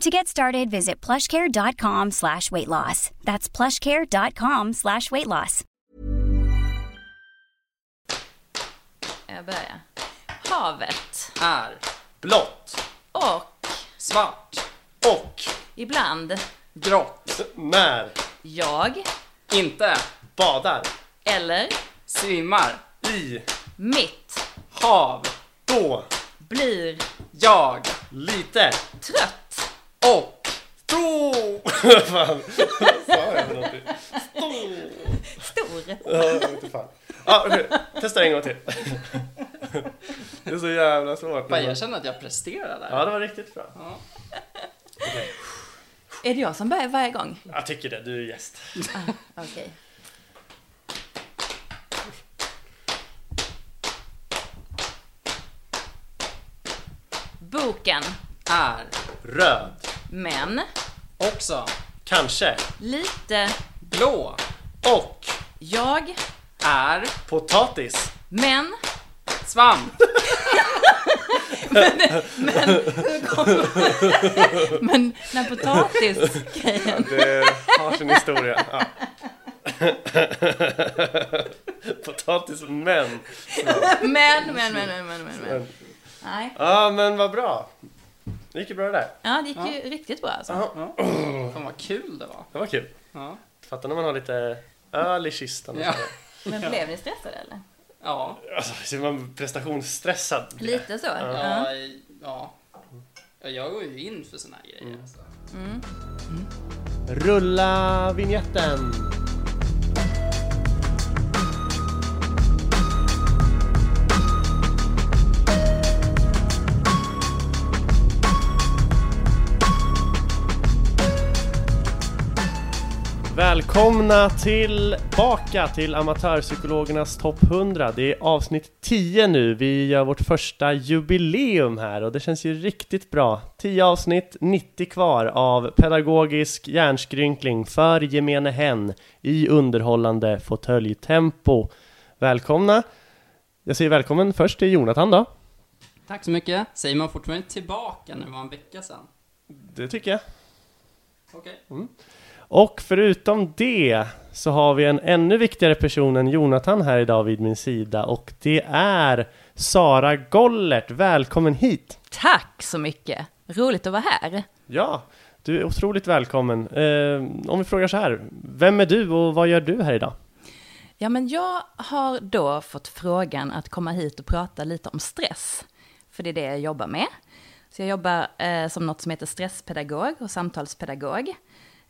To get started, visit plushcare.com slash weight loss. That's plushcare.com slash weight loss. Jag börjar. Havet. är blått, Och svart och ibland grått när jag inte badar eller svimmar i mitt hav. Då blir jag lite trött. Och då... Fan, sa jag någonting? Stor. Ja, jag vet inte fan. Ja, okej. Testa en gång till. Det är så jävla svårt. Fan, jag känner att jag presterar där. Ja, det var riktigt bra. Är det jag som börjar varje gång? Jag tycker det, du är gäst. Okej. Boken. Är Röd. Men också Kanske. lite blå. Och jag. Är potatis. Men svamp. Men när potatisgrejen. Det har sin historia. Ja. Potatis men. Men, men, men, men, men, men, men. Nej. Ja, men vad bra. Det gick ju bra det där. Ja, det gick ju riktigt bra alltså. Ja, Fan vad kul det var. det var kul. Ja. Fattar när man har lite öl i kistan. och Ja. så. Men blev ni stressade eller? Ja. Alltså, man prestationsstressad. Lite så? Ja. Ja. ja. ja. Jag går ju in för såna här grejer. Alltså. Rulla vignetten. Välkomna tillbaka till Amatörpsykologernas topp 100. Det är avsnitt 10 nu. Vi gör vårt första jubileum här och det känns ju riktigt bra. 10 avsnitt, 90 kvar av pedagogisk hjärnskrynkling för gemene hen i underhållande fåtöljtempo. Välkomna! Jag säger välkommen först till Jonathan då. Tack så mycket. Säger man fortfarande tillbaka när det var en vecka sedan? Det tycker jag. Okej. Och förutom det så har vi en ännu viktigare person än Jonathan här idag vid min sida och det är Sara Gollert. Välkommen hit! Tack så mycket! Roligt att vara här. Ja, du är otroligt välkommen. Eh, om vi frågar så här, vem är du och vad gör du här idag? Ja, men jag har då fått frågan att komma hit och prata lite om stress. För det är det jag jobbar med. Så jag jobbar eh, som något som heter stresspedagog och samtalspedagog.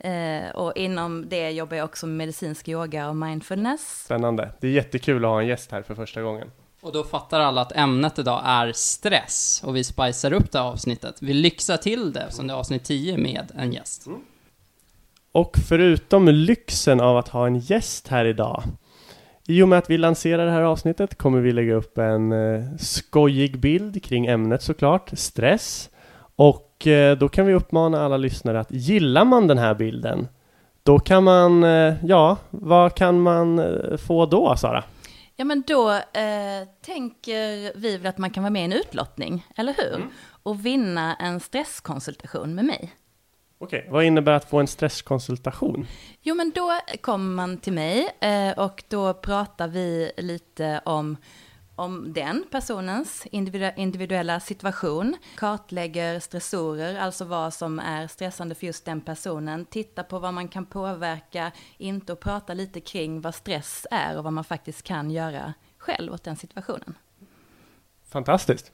Eh, och inom det jobbar jag också med medicinsk yoga och mindfulness. Spännande. Det är jättekul att ha en gäst här för första gången. Och då fattar alla att ämnet idag är stress och vi spicar upp det här avsnittet. Vi lyxar till det som det är avsnitt 10 med en gäst. Och förutom lyxen av att ha en gäst här idag i och med att vi lanserar det här avsnittet kommer vi lägga upp en eh, skojig bild kring ämnet såklart, stress. Och eh, då kan vi uppmana alla lyssnare att gillar man den här bilden då kan man, eh, ja, vad kan man eh, få då Sara? Ja, men då eh, tänker vi väl att man kan vara med i en utlottning, eller hur? Och vinna en stresskonsultation med mig. Okej, vad innebär att få en stresskonsultation? Jo, men då kommer man till mig eh, och då pratar vi lite om om den personens individu- individuella situation, kartlägger stressorer, alltså vad som är stressande för just den personen, tittar på vad man kan påverka, inte och prata lite kring vad stress är och vad man faktiskt kan göra själv åt den situationen. Fantastiskt.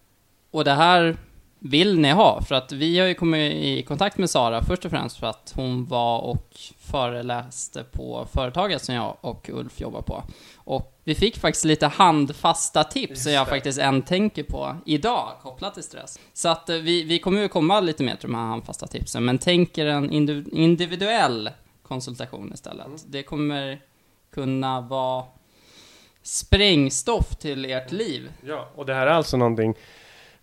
Och det här vill ni ha, för att vi har ju kommit i kontakt med Sara först och främst för att hon var och föreläste på företaget som jag och Ulf jobbar på. Och vi fick faktiskt lite handfasta tips som jag faktiskt än tänker på idag, kopplat till stress. Så att eh, vi, vi kommer ju komma lite mer till de här handfasta tipsen, men tänker en indiv- individuell konsultation istället. Det kommer kunna vara sprängstoff till ert liv. Ja, och det här är alltså någonting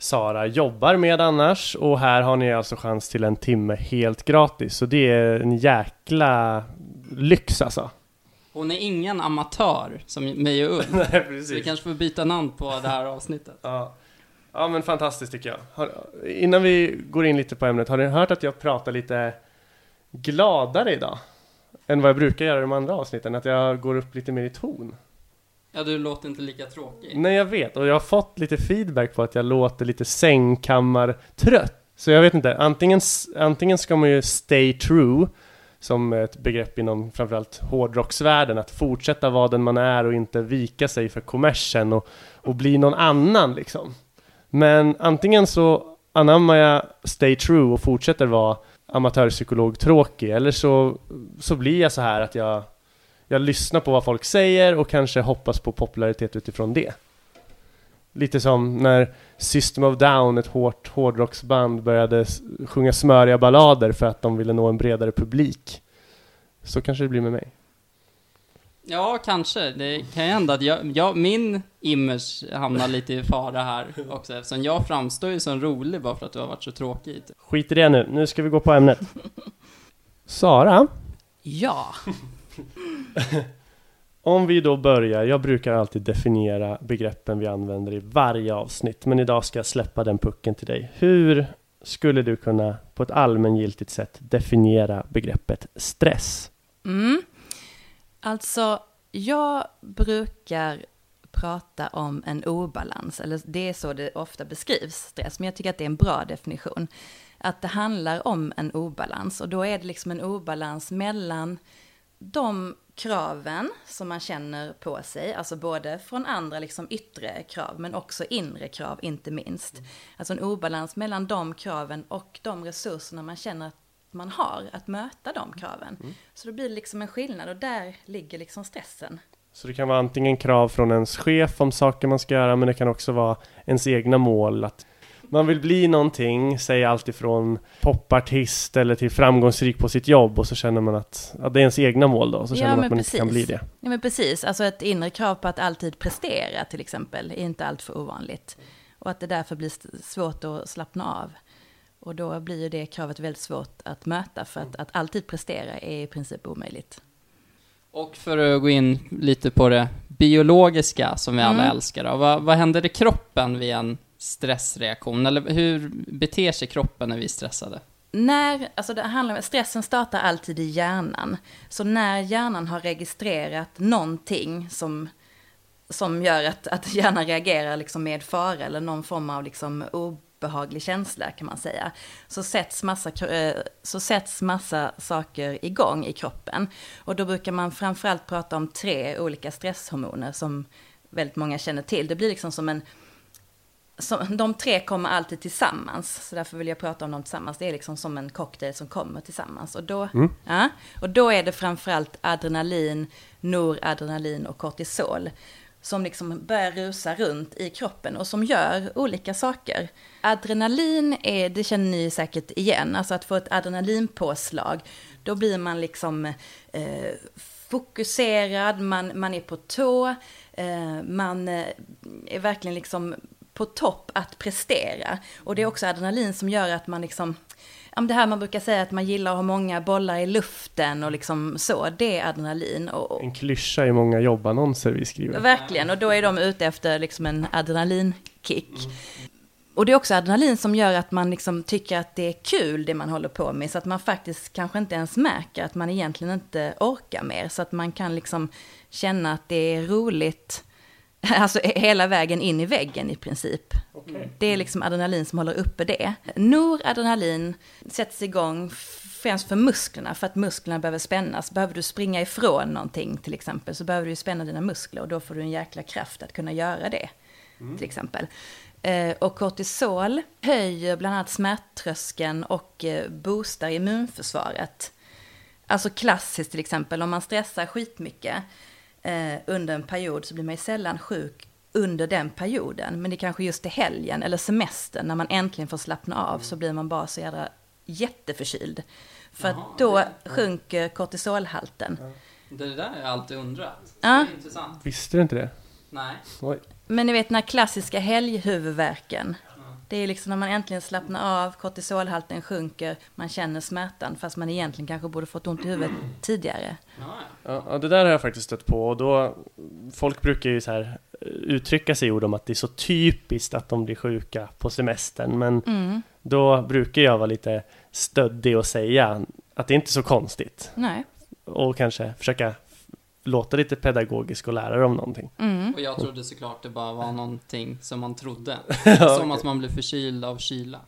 Sara jobbar med annars och här har ni alltså chans till en timme helt gratis. Så det är en jäkla lyx alltså. Hon är ingen amatör som mig och Ulf. Nej, Så vi precis. kanske får byta namn på det här avsnittet. Ja. ja, men fantastiskt tycker jag. Har, innan vi går in lite på ämnet, har ni hört att jag pratar lite gladare idag? Än vad jag brukar göra i de andra avsnitten, att jag går upp lite mer i ton. Ja, du låter inte lika tråkig. Nej, jag vet. Och jag har fått lite feedback på att jag låter lite sängkammartrött. Så jag vet inte, antingen, antingen ska man ju stay true, som ett begrepp inom framförallt hårdrocksvärlden, att fortsätta vara den man är och inte vika sig för kommersen och, och bli någon annan liksom. Men antingen så anammar jag stay true och fortsätter vara amatörpsykolog tråkig, eller så, så blir jag så här att jag jag lyssnar på vad folk säger och kanske hoppas på popularitet utifrån det. Lite som när System of Down, ett hårt hårdrocksband, började sjunga smöriga ballader för att de ville nå en bredare publik. Så kanske det blir med mig. Ja, kanske. Det kan ju hända att jag, jag, min image hamnar lite i fara här också, eftersom jag framstår ju som rolig bara för att du har varit så tråkig. Skit i det nu, nu ska vi gå på ämnet. Sara, Ja, om vi då börjar, jag brukar alltid definiera begreppen vi använder i varje avsnitt, men idag ska jag släppa den pucken till dig. Hur skulle du kunna på ett allmängiltigt sätt definiera begreppet stress? Mm. Alltså, jag brukar prata om en obalans, eller det är så det ofta beskrivs, stress, men jag tycker att det är en bra definition. Att det handlar om en obalans, och då är det liksom en obalans mellan de kraven som man känner på sig, alltså både från andra liksom yttre krav, men också inre krav, inte minst. Alltså en obalans mellan de kraven och de resurserna man känner att man har att möta de kraven. Så då blir det liksom en skillnad och där ligger liksom stressen. Så det kan vara antingen krav från ens chef om saker man ska göra, men det kan också vara ens egna mål. Att man vill bli någonting, säg allt ifrån popartist eller till framgångsrik på sitt jobb och så känner man att ja, det är ens egna mål då, så Ja, känner man att man inte kan bli precis. det. Ja men precis, alltså ett inre krav på att alltid prestera till exempel är inte alltför ovanligt. Och att det därför blir svårt att slappna av. Och då blir ju det kravet väldigt svårt att möta för att, att alltid prestera är i princip omöjligt. Och för att gå in lite på det biologiska som vi alla Mm. älskar då. Vad, vad händer i kroppen vid en stressreaktion? Eller hur beter sig kroppen när vi är stressade? När, alltså det handlar om, stressen startar alltid i hjärnan. Så när hjärnan har registrerat någonting som, som gör att, att hjärnan reagerar liksom med fara eller någon form av liksom obehaglig känsla kan man säga. Så sätts, massa, eh, så sätts massa saker igång i kroppen. Och då brukar man framförallt prata om tre olika stresshormoner som väldigt många känner till. Det blir liksom som en som, de tre kommer alltid tillsammans, så därför vill jag prata om dem tillsammans. Det är liksom som en cocktail som kommer tillsammans. Och då, ja, och då är det framförallt adrenalin, noradrenalin och kortisol som liksom börjar rusa runt i kroppen och som gör olika saker. Adrenalin är, det känner ni säkert igen, alltså att få ett adrenalinpåslag, då blir man liksom eh, fokuserad, man, man är på tå, eh, man eh, är verkligen liksom på topp att prestera. Och det är också adrenalin som gör att man liksom, det här man brukar säga att man gillar att ha många bollar i luften och liksom så, det är adrenalin. Och, En klyscha i många jobbannonser vi skriver. Verkligen, och då är de ute efter liksom en adrenalinkick. Och det är också adrenalin som gör att man liksom tycker att det är kul det man håller på med, så att man faktiskt kanske inte ens märker att man egentligen inte orkar mer, så att man kan liksom känna att det är roligt Alltså hela vägen in i väggen i princip. Okej. Det är liksom adrenalin som håller uppe det. Noradrenalin sätts igång främst för musklerna, för att musklerna behöver spännas. Behöver du springa ifrån någonting till exempel, så behöver du spänna dina muskler och då får du en jäkla kraft att kunna göra det. Till exempel. Eh, och kortisol höjer bland annat smärttröskeln och eh, boostar immunförsvaret. Alltså klassiskt till exempel, om man stressar skitmycket eh, under en period så blir man ju sällan sjuk under den perioden. Men det kanske just är helgen eller semestern när man äntligen får slappna av så blir man bara så jädra jätteförkyld. För Jaha, att då det- sjunker kortisolhalten. Det där har jag alltid undrat. Ja. Det är intressant. Visste du inte det? Nej. Oj. Men ni vet den här klassiska helghuvudvärken. Det är liksom när man äntligen slappnar av, kortisolhalten sjunker, man känner smärtan fast man egentligen kanske borde fått ont i huvudet tidigare. Ja, det där har jag faktiskt stött på och då Folk brukar ju så här eh, uttrycka sig i ord om att det är så typiskt att de blir sjuka på semestern men Mm, då brukar jag vara lite stöddig och säga att det är inte så konstigt nej. och kanske försöka låta lite pedagogisk och lära dem någonting. Mm. Och jag trodde såklart det bara var någonting som man trodde. Ja, Som att man blir förkyld av kyla.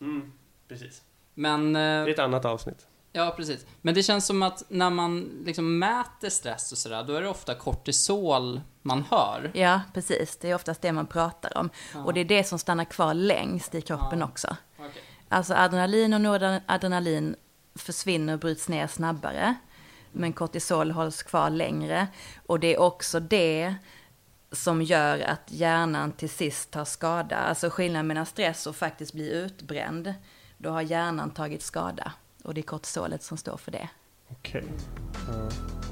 Mm, precis. Men, Det är eh, ett annat avsnitt. ja precis. Men det känns som att när man liksom mäter stress och sådär, då är det ofta kortisol man hör. Ja, precis. Det är oftast det man pratar om. Ja. Och det är det som stannar kvar längst i kroppen Ja. också. Okej. Alltså adrenalin och noradrenalin försvinner och bryts ner snabbare. Men kortisol hålls kvar längre. Och det är också det som gör att hjärnan till sist tar skada. Alltså skillnaden mellan stress och faktiskt bli utbränd. Då har hjärnan tagit skada. Och det är kortisolet som står för det. Okej. Okay. Uh.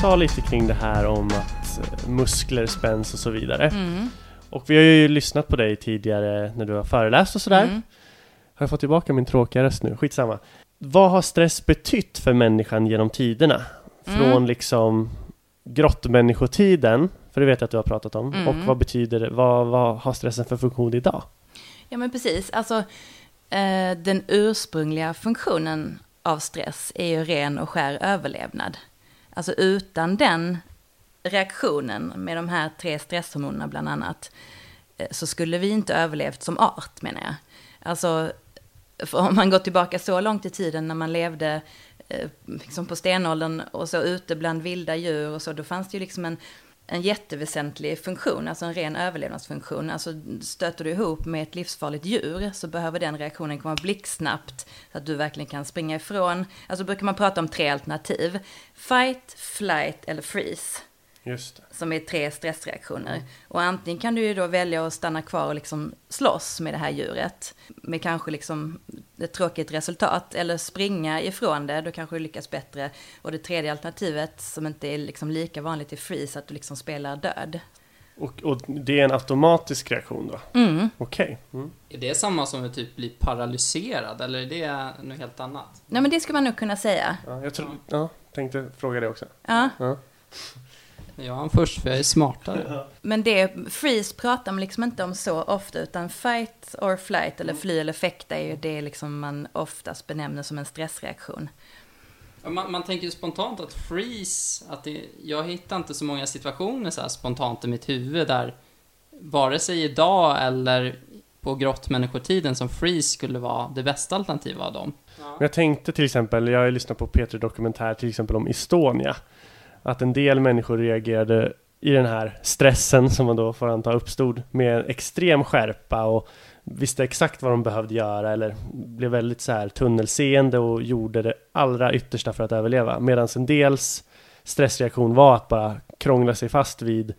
Sa lite kring det här om att eh, muskler spänns och så vidare. Mm. Och vi har ju lyssnat på dig tidigare när du har föreläst och sådär. Mm. Har jag fått tillbaka min tråkiga röst nu? Skitsamma. Vad har stress betytt för människan genom tiderna? Från Mm. liksom grottmänniskotiden, för det vet jag att du har pratat om, Mm. och vad betyder det, vad, vad har stressen för funktion idag? Ja men precis, alltså eh, den ursprungliga funktionen av stress är ju ren och skär överlevnad. Alltså utan den reaktionen med de här tre stresshormonerna bland annat, eh, så skulle vi inte överlevt som art menar jag. Alltså, för om man går tillbaka så långt i tiden när man levde eh, liksom på stenåldern och så ute bland vilda djur och så, då fanns det ju liksom en, en jätteväsentlig funktion, alltså en ren överlevnadsfunktion. Alltså stöter du ihop med ett livsfarligt djur så behöver den reaktionen komma blixtsnabbt så att du verkligen kan springa ifrån. Alltså brukar man prata om tre alternativ. Fight, flight eller freeze som är tre stressreaktioner. Och antingen kan du ju då välja att stanna kvar och liksom slåss med det här djuret, med kanske liksom ett tråkigt resultat, eller springa ifrån det, då kanske du lyckas bättre. Och det tredje alternativet, som inte är liksom lika vanligt, är freeze, att du liksom spelar död. Och, och det är en automatisk reaktion då? Mm. Okej. Mm. Är det samma som att typ bli paralyserad, eller är det något helt annat? Nej men det skulle man nog kunna säga. Ja, jag tror, ja, tänkte fråga det också. Ja. Ja. Jag är först, för jag är smartare. Men det, freeze pratar man liksom inte om så ofta, utan fight or flight, eller fly eller fäkta, är ju det liksom man oftast benämner som en stressreaktion. Man, man tänker ju spontant att freeze, att det, jag hittar inte så många situationer så här spontant i mitt huvud där vare sig idag eller på grottmänniskotiden som freeze skulle vara det bästa alternativet av dem. Jag tänkte till exempel, jag har ju lyssnat på Peter Dokumentär till exempel om Estonia. Att en del människor reagerade i den här stressen som man då får anta uppstod med extrem skärpa och visste exakt vad de behövde göra eller blev väldigt så här tunnelseende och gjorde det allra yttersta för att överleva. Medan en dels stressreaktion var att bara krångla sig fast vid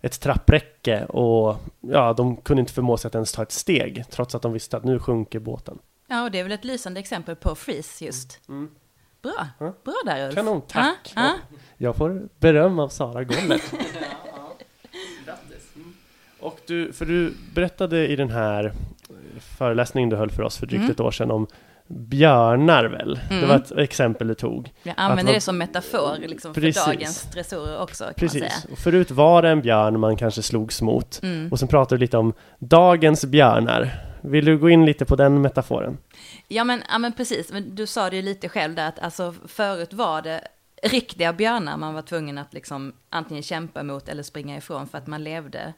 ett trappräcke och ja, de kunde inte förmå sig att ens ta ett steg trots att de visste att nu sjunker båten. Ja, och det är väl ett lysande exempel på freeze just. Mm. Bra, Ja. bra där Ulf. Kanon, tack! Ja, ja. Jag får beröm av Sara Goller. Och du, för du berättade i den här föreläsningen du höll för oss för drygt Mm. ett år sedan om björnar väl? Det Mm. var ett exempel du tog. Jag använder man- det som metafor liksom, för Precis. dagens stressorer också kan man säga. Precis. Och förut var det en björn man kanske slogs mot. Mm. Och sen pratar du lite om dagens björnar. Vill du gå in lite på den metaforen? Ja men, ja men precis, men du sa det ju lite själv där att alltså förut var det riktiga björnar man var tvungen att liksom antingen kämpa mot eller springa ifrån för att man levde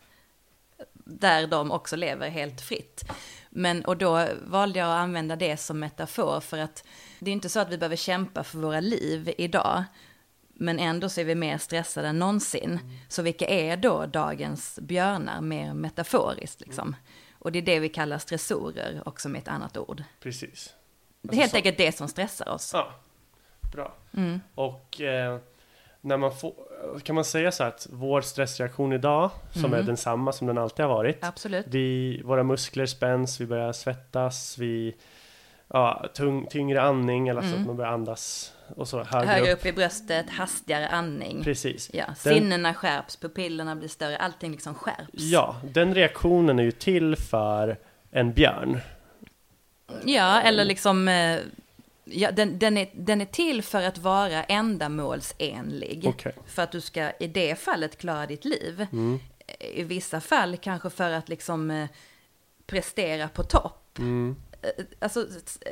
där de också lever helt fritt. Men, och då valde jag att använda det som metafor för att det är inte så att vi behöver kämpa för våra liv idag. Men ändå så är vi mer stressade än någonsin. Så vilka är då dagens björnar mer metaforiskt liksom? Och det är det vi kallar stressorer också med ett annat ord. Precis. Det är helt enkelt det som stressar oss. Ja, bra. Mm. Och eh, när man får, kan man säga så att vår stressreaktion idag, som är densamma som den alltid har varit. Absolut. Vi, våra muskler spänns, vi börjar svettas, vi, ja, tung, tyngre andning, eller alltså att man börjar andas och så högre, Högre upp. upp i bröstet, hastigare andning. Precis. Ja, sinnena skärps, pupillerna blir större, allting liksom skärps. Ja, den reaktionen är ju till för en björn. Ja, eller liksom, eh, ja, den, den, är, den är till för att vara ändamålsenlig. Okej. För att du ska i det fallet klara ditt liv. Mm. I vissa fall kanske för att liksom eh, prestera på topp. Mm. Eh, Alltså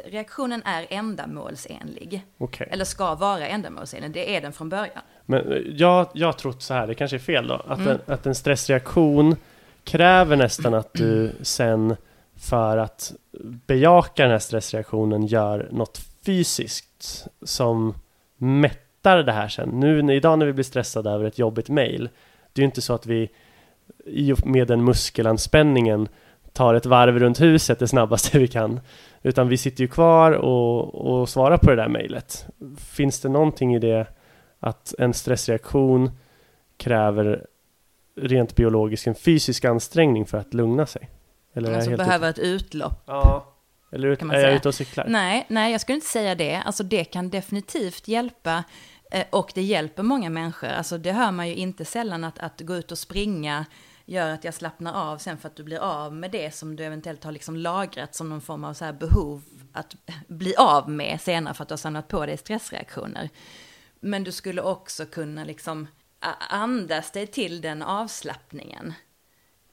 reaktionen är ändamålsenlig. Okej. Eller ska vara ändamålsenlig, det är den från början. Men eh, jag, jag har trott så här, det kanske är fel då, att, en, att en stressreaktion kräver nästan att du sen för att bejaka den här stressreaktionen gör något fysiskt som mättar det här sen. Nu idag när vi blir stressade över ett jobbigt mail, det är ju inte så att vi i och med den muskelanspänningen tar ett varv runt huset det snabbaste vi kan. Utan vi sitter ju kvar och, och svarar på det där mejlet. Finns det någonting i det att en stressreaktion kräver rent biologiskt en fysisk ansträngning för att lugna sig? Eller är jag Alltså behöver ett utlopp. Ja. Eller ut, kan är man jag säga. ute och cyklar? Nej, nej, jag skulle inte säga det. Alltså det kan definitivt hjälpa. eh, Och det hjälper många människor. Alltså det hör man ju inte sällan att, att gå ut och springa gör att jag slappnar av sen för att du blir av med det som du eventuellt har liksom lagrat som någon form av så här behov att bli av med senare för att du har samlat på dig stressreaktioner. Men du skulle också kunna liksom andas dig till den avslappningen.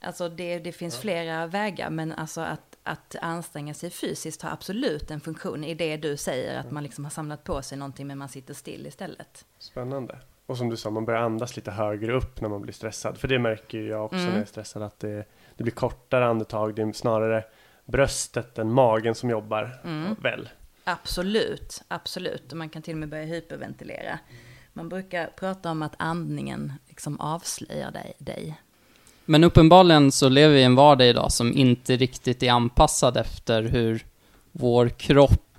Alltså det, det finns flera vägar, men alltså att, att anstränga sig fysiskt har absolut en funktion i det du säger, att man liksom har samlat på sig någonting men man sitter still istället. Spännande. Och som du sa, man börjar andas lite högre upp när man blir stressad. För det märker ju jag också Mm. när jag är stressad, att det, det blir kortare andetag. Det är snarare bröstet än magen som jobbar Mm. väl. Absolut, absolut. Och man kan till och med börja hyperventilera. Man brukar prata om att andningen liksom avslöjar dig. dig. Men uppenbarligen så lever vi i en vardag idag som inte riktigt är anpassad efter hur vår kropp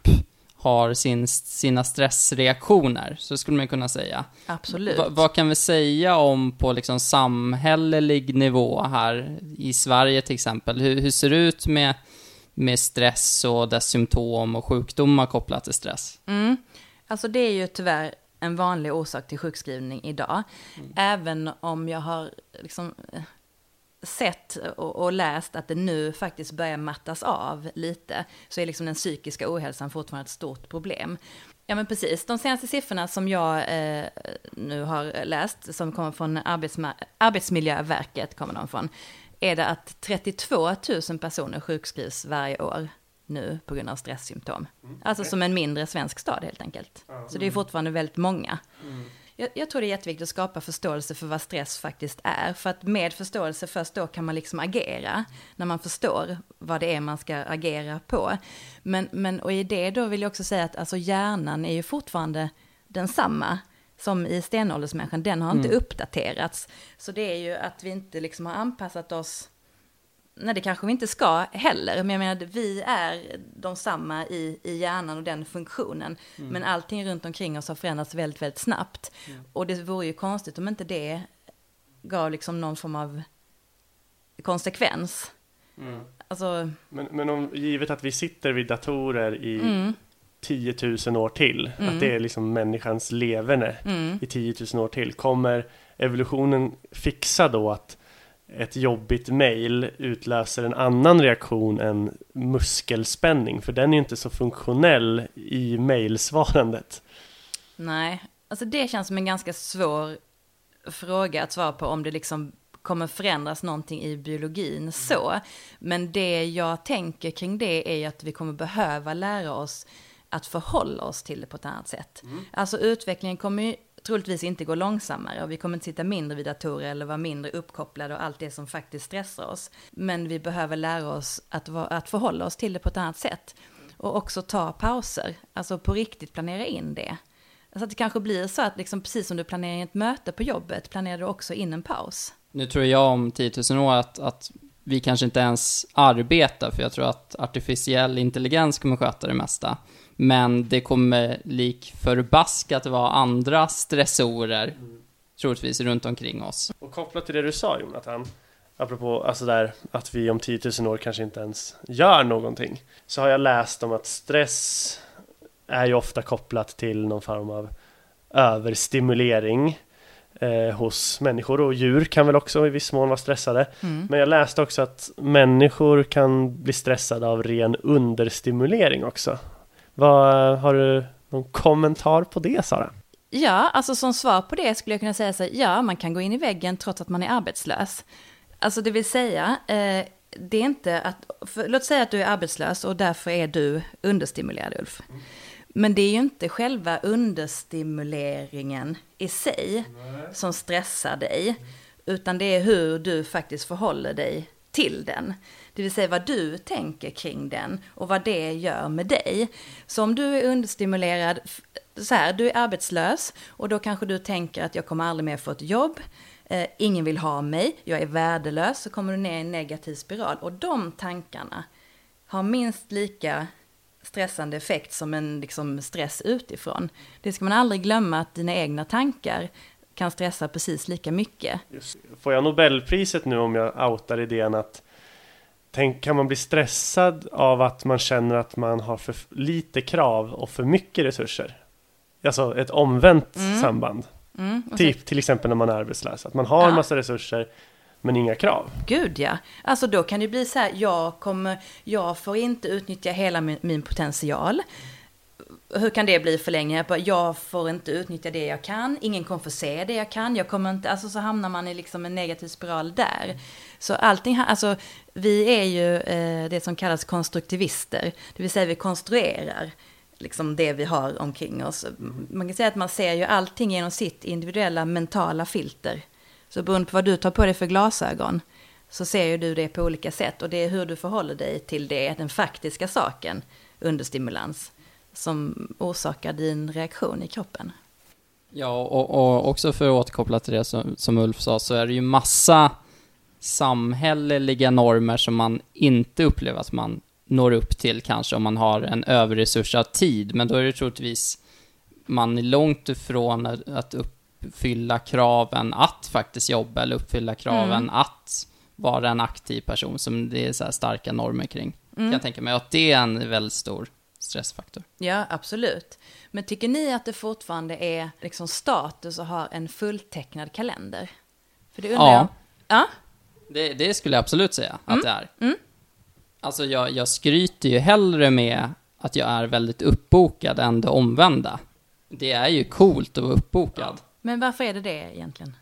har sin, sina stressreaktioner, så skulle man kunna säga. Absolut. Va, vad kan vi säga om på liksom samhällelig nivå här i Sverige till exempel? Hur, hur ser det ut med, med stress och dess symptom och sjukdomar kopplat till stress? Mm. Alltså det är ju tyvärr en vanlig orsak till sjukskrivning idag. Även om jag har liksom eh, sett och, och läst att det nu faktiskt börjar mattas av lite, så är liksom den psykiska ohälsan fortfarande ett stort problem. Ja men precis, de senaste siffrorna som jag eh, nu har läst, som kommer från Arbetsma- Arbetsmiljöverket, kommer de från, är det att 32 000 personer sjukskrivs varje år nu på grund av stresssymptom. Alltså som en mindre svensk stad helt enkelt. Så det är fortfarande väldigt många. Jag, jag tror det är jätteviktigt att skapa förståelse för vad stress faktiskt är. För att med förståelse först då kan man liksom agera. När man förstår vad det är man ska agera på. Men, men och i det då vill jag också säga att alltså hjärnan är ju fortfarande densamma som i stenåldersmänniskan. Den har inte uppdaterats. Så det är ju att vi inte liksom har anpassat oss Nej, det kanske vi inte ska heller, men jag menar, vi är de samma i, i hjärnan och den funktionen. Men allting runt omkring oss har förändrats väldigt, väldigt snabbt. Och det vore ju konstigt om inte det gav liksom någon form av konsekvens. Alltså, Men, men om, givet att vi sitter vid datorer i mm, 10 000 år till, att det är liksom människans leverne mm, i 10 000 år till, kommer evolutionen fixa då att ett jobbigt mail utlöser en annan reaktion än muskelspänning, för den är ju inte så funktionell i mailsvarandet. Nej, alltså det känns som en ganska svår fråga att svara på om det liksom kommer förändras någonting i biologin så. Men det jag tänker kring det är ju att vi kommer behöva lära oss att förhålla oss till det på ett annat sätt. Mm. Alltså utvecklingen kommer ju troligtvis inte gå långsammare och vi kommer inte sitta mindre vid datorer eller vara mindre uppkopplade och allt det som faktiskt stressar oss. Men vi behöver lära oss att, att förhålla oss till det på ett annat sätt. Och också ta pauser, alltså på riktigt planera in det. Så att det kanske blir så att liksom precis som du planerar ett möte på jobbet, planerar du också in en paus. Nu tror jag om 10 000 år att, att vi kanske inte ens arbetar, för jag tror att artificiell intelligens kommer sköta det mesta. Men det kommer lik förbaskat vara andra stressorer, mm. troligtvis, runt omkring oss. Och kopplat till det du sa Jonathan, apropå alltså där, att vi om 10 000 år kanske inte ens gör någonting, så har jag läst om att stress är ju ofta kopplat till någon form av överstimulering eh, hos människor och djur kan väl också i viss mån vara stressade. Mm. Men jag läste också att människor kan bli stressade av ren understimulering också. Vad, har du någon kommentar på det Sara? Ja, alltså som svar på det skulle jag kunna säga så ja, man kan gå in i väggen trots att man är arbetslös. Alltså det vill säga, eh, det är inte att, för, låt säga att du är arbetslös och därför är du understimulerad Ulf. Men det är ju inte själva understimuleringen i sig Nej. som stressar dig, utan det är hur du faktiskt förhåller dig till den. Det vill säga vad du tänker kring den och vad det gör med dig. Så om du är understimulerad, så här, du är arbetslös och då kanske du tänker att jag kommer aldrig mer få ett jobb, eh, ingen vill ha mig, jag är värdelös, så kommer du ner i en negativ spiral. Och de tankarna har minst lika stressande effekt som en liksom, stress utifrån. Det ska man aldrig glömma att dina egna tankar kan stressa precis lika mycket. Får jag Nobelpriset nu om jag outar idén att tänk, kan man bli stressad av att man känner att man har för lite krav och för mycket resurser? Alltså ett omvänt mm. samband. Mm, typ till exempel när man är arbetslös, att man har ja. en massa resurser men inga krav. Gud ja. Alltså då kan det bli så här, jag, kommer, jag får inte utnyttja hela min, min potential. Hur kan det bli för länge? Jag får inte utnyttja det jag kan, ingen kommer få se det jag kan, jag kommer inte, alltså så hamnar man i liksom en negativ spiral där. Så allting, alltså vi är ju eh, det som kallas konstruktivister, det vill säga vi konstruerar liksom det vi har omkring oss. Man kan säga att man ser ju allting genom sitt individuella mentala filter. Så beroende på vad du tar på dig för glasögon så ser ju du det på olika sätt och det är hur du förhåller dig till det, den faktiska saken, understimulans, som orsakar din reaktion i kroppen. Ja, och, och också för att återkoppla till det som, som Ulf sa, så är det ju massa samhälleliga normer som man inte upplever att man når upp till kanske om man har en överresursad tid, men då är det troligtvis man är långt ifrån att upp uppfylla kraven att faktiskt jobba eller uppfylla kraven mm. att vara en aktiv person som det är så starka normer kring. Mm. Kan jag tänka mig att det är en väldigt stor stressfaktor. Ja, absolut. Men tycker ni att det fortfarande är liksom status att ha en fulltecknad kalender? För det undrar ja. jag. Ja. Det, det skulle jag absolut säga mm. att det är. Mm. Alltså jag, jag skryter ju hellre med att jag är väldigt uppbokad än det omvända. Det är ju coolt att vara uppbokad. Men varför är det det egentligen?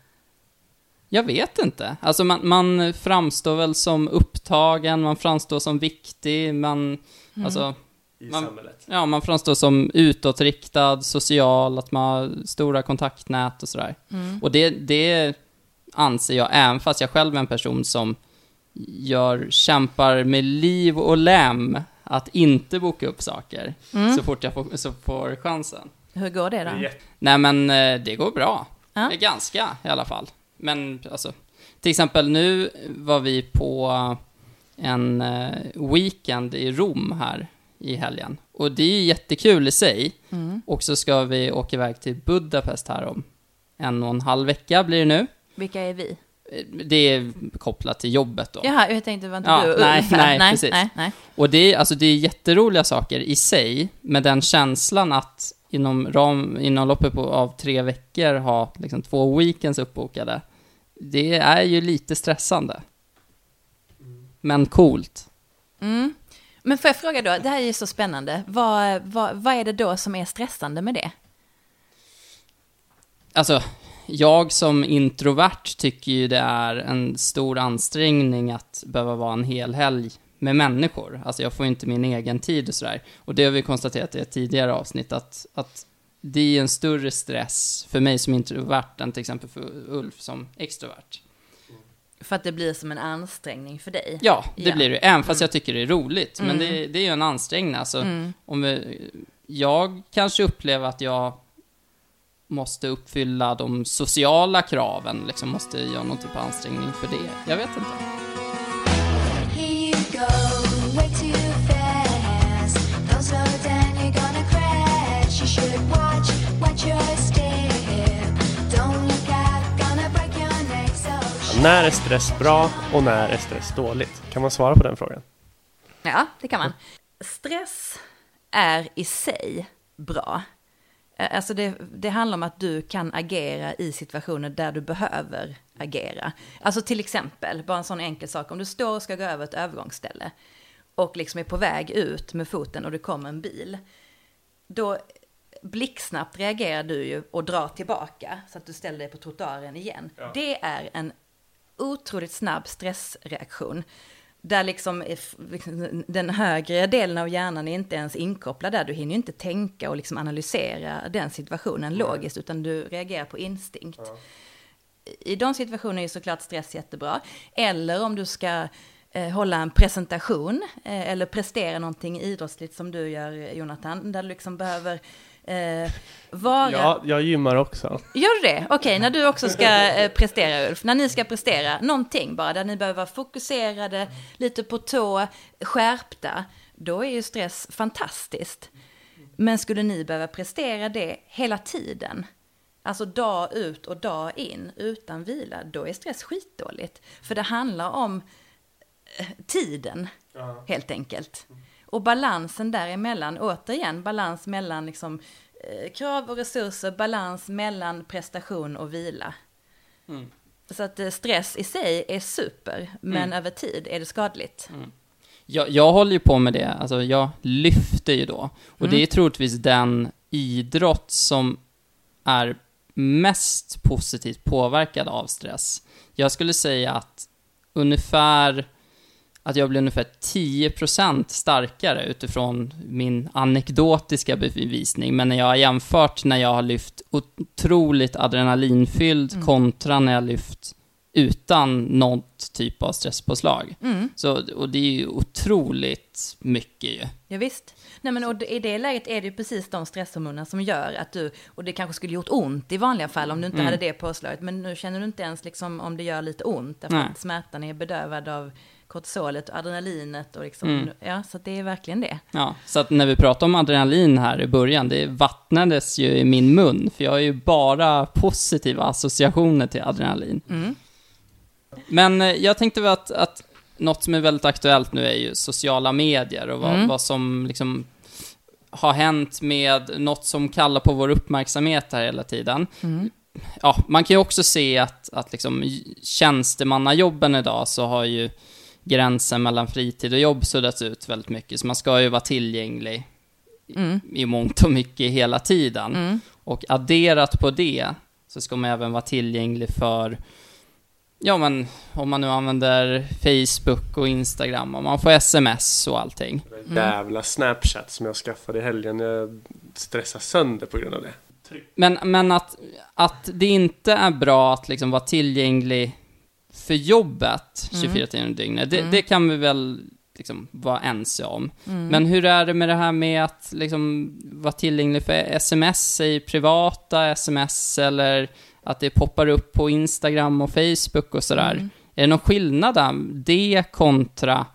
Jag vet inte. Alltså man, man framstår väl som upptagen, man framstår som viktig, man... Mm. Alltså, I man, samhället? Ja, man framstår som utåtriktad, social, att man har stora kontaktnät och sådär. Mm. Och det, det anser jag, även fast jag själv är en person som gör, kämpar med liv och lem att inte boka upp saker mm. så fort jag får, så får chansen. Hur går det då? Nej men eh, det går bra. Ja. Ganska i alla fall. Men alltså, till exempel nu var vi på en eh, weekend i Rom här i helgen. Och det är jättekul i sig. Mm. Och så ska vi åka iväg till Budapest här om en och en halv vecka blir det nu. Vilka är vi? Det är kopplat till jobbet då. Jaha, jag tänkte, var inte ja, du nej, nej, nej, precis. Nej, nej. Och det är, alltså, det är jätteroliga saker i sig, med den känslan att inom, ram, inom loppet på, av tre veckor ha liksom, två weekends uppbokade det är ju lite stressande. Men coolt. Mm. Men får jag fråga då, det här är ju så spännande. Vad, vad, vad är det då som är stressande med det? Alltså, jag som introvert tycker ju det är en stor ansträngning att behöva vara en hel helg med människor. Alltså jag får inte min egen tid och sådär. Och det har vi konstaterat i ett tidigare avsnitt, att, att det är en större stress för mig som introvert än till exempel för Ulf som extrovert. För att det blir som en ansträngning för dig? Ja, det Ja. blir det. Även fast jag tycker det är roligt. Men Mm. det, det är ju en ansträngning. Alltså, Mm. om jag kanske upplever att jag måste uppfylla de sociala kraven, liksom måste göra någon typ av ansträngning för det. Jag vet inte. När är stress bra och när är stress dåligt? Kan man svara på den frågan? Ja, det kan man. Stress är i sig bra. Eh, Alltså det, det handlar om att du kan agera i situationer där du behöver agera. Alltså till exempel, bara en sån enkel sak, om du står och ska gå över ett övergångsställe och liksom är på väg ut med foten och det kommer en bil. Då blixtsnabbt reagerar du ju och drar tillbaka så att du ställer dig på trottoaren igen. Det är en otroligt snabb stressreaktion. Där liksom liksom den högre delen av hjärnan är inte ens inkopplad där. Du hinner ju inte tänka och liksom analysera den situationen logiskt, utan du reagerar på instinkt. I de situationerna är ju såklart stress jättebra. Eller om du ska eh, hålla en presentation eh, eller prestera någonting idrottsligt som du gör, Jonathan, där du liksom behöver eh, vara... Ja, jag gymmar också. Gör du det? Okej, när du också ska eh, prestera Ulf, när ni ska prestera någonting bara, där ni behöver vara fokuserade, lite på tå, skärpta, då är ju stress fantastiskt. Men skulle ni behöva prestera det hela tiden, alltså dag ut och dag in, utan vila, då är stress skitdåligt. För det handlar om eh, tiden, helt enkelt. Och balansen däremellan, återigen, balans mellan liksom, eh, krav och resurser, balans mellan prestation och vila. Så att eh, stress i sig är super, men över tid är det skadligt. Jag, jag håller ju på med det, alltså jag lyfter ju då. Och det är troligtvis den idrott som är mest positivt påverkad av stress. Jag skulle säga att ungefär, att jag blir ungefär 10% starkare utifrån min anekdotiska bevisning. Men när jag har jämfört när jag har lyft otroligt adrenalinfylld kontra när jag lyft utan något typ av stresspåslag. Så, och det är ju otroligt mycket ju. Ja, visst. Nej, men och i det läget är det ju precis de stresshormonerna som gör att du, och det kanske skulle gjort ont i vanliga fall om du inte hade det påslaget, men nu känner du inte ens liksom om det gör lite ont, därför Nej. att smärtan är bedövad av kortisolet och adrenalinet och liksom, ja, så att det är verkligen det. Ja, så att när vi pratade om adrenalin här i början, det vattnades ju i min mun, för jag har ju bara positiva associationer till adrenalin. Men eh, jag tänkte väl att, att något som är väldigt aktuellt nu är ju sociala medier och vad, vad som liksom har hänt med något som kallar på vår uppmärksamhet här hela tiden. Ja, man kan ju också se att, att liksom tjänstemannajobben idag så har ju gränsen mellan fritid och jobb suddats ut väldigt mycket, så man ska ju vara tillgänglig i mångt och mycket hela tiden. Och adderat på det så ska man även vara tillgänglig för, ja men om man nu använder Facebook och Instagram och man får sms och allting. Jävla Snapchat som jag skaffade i helgen. Jag stressar sönder på grund av det. Men, men att, att det inte är bra att liksom vara tillgänglig för jobbet 24 timmar om dygnet, det, det kan vi väl liksom vara ense om. Men hur är det med det här med att liksom vara tillgänglig för sms i privata sms eller att det poppar upp på Instagram och Facebook och sådär? Är det någon skillnad där, det kontra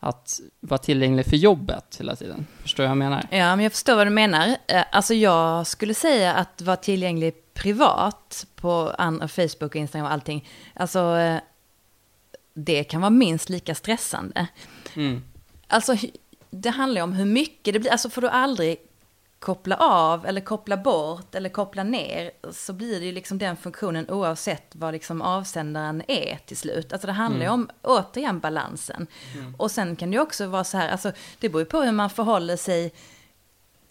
att vara tillgänglig för jobbet hela tiden? Förstår jag vad jag menar? Ja, men jag förstår vad du menar. Eh, Alltså jag skulle säga att vara tillgänglig privat på Facebook och Instagram och allting, alltså eh, det kan vara minst lika stressande. Mm. Alltså det handlar ju om hur mycket det blir, alltså får du aldrig koppla av eller koppla bort eller koppla ner så blir det ju liksom den funktionen oavsett vad liksom avsändaren är till slut. Alltså det handlar ju om återigen balansen. Och sen kan det ju också vara så här, alltså det beror ju på hur man förhåller sig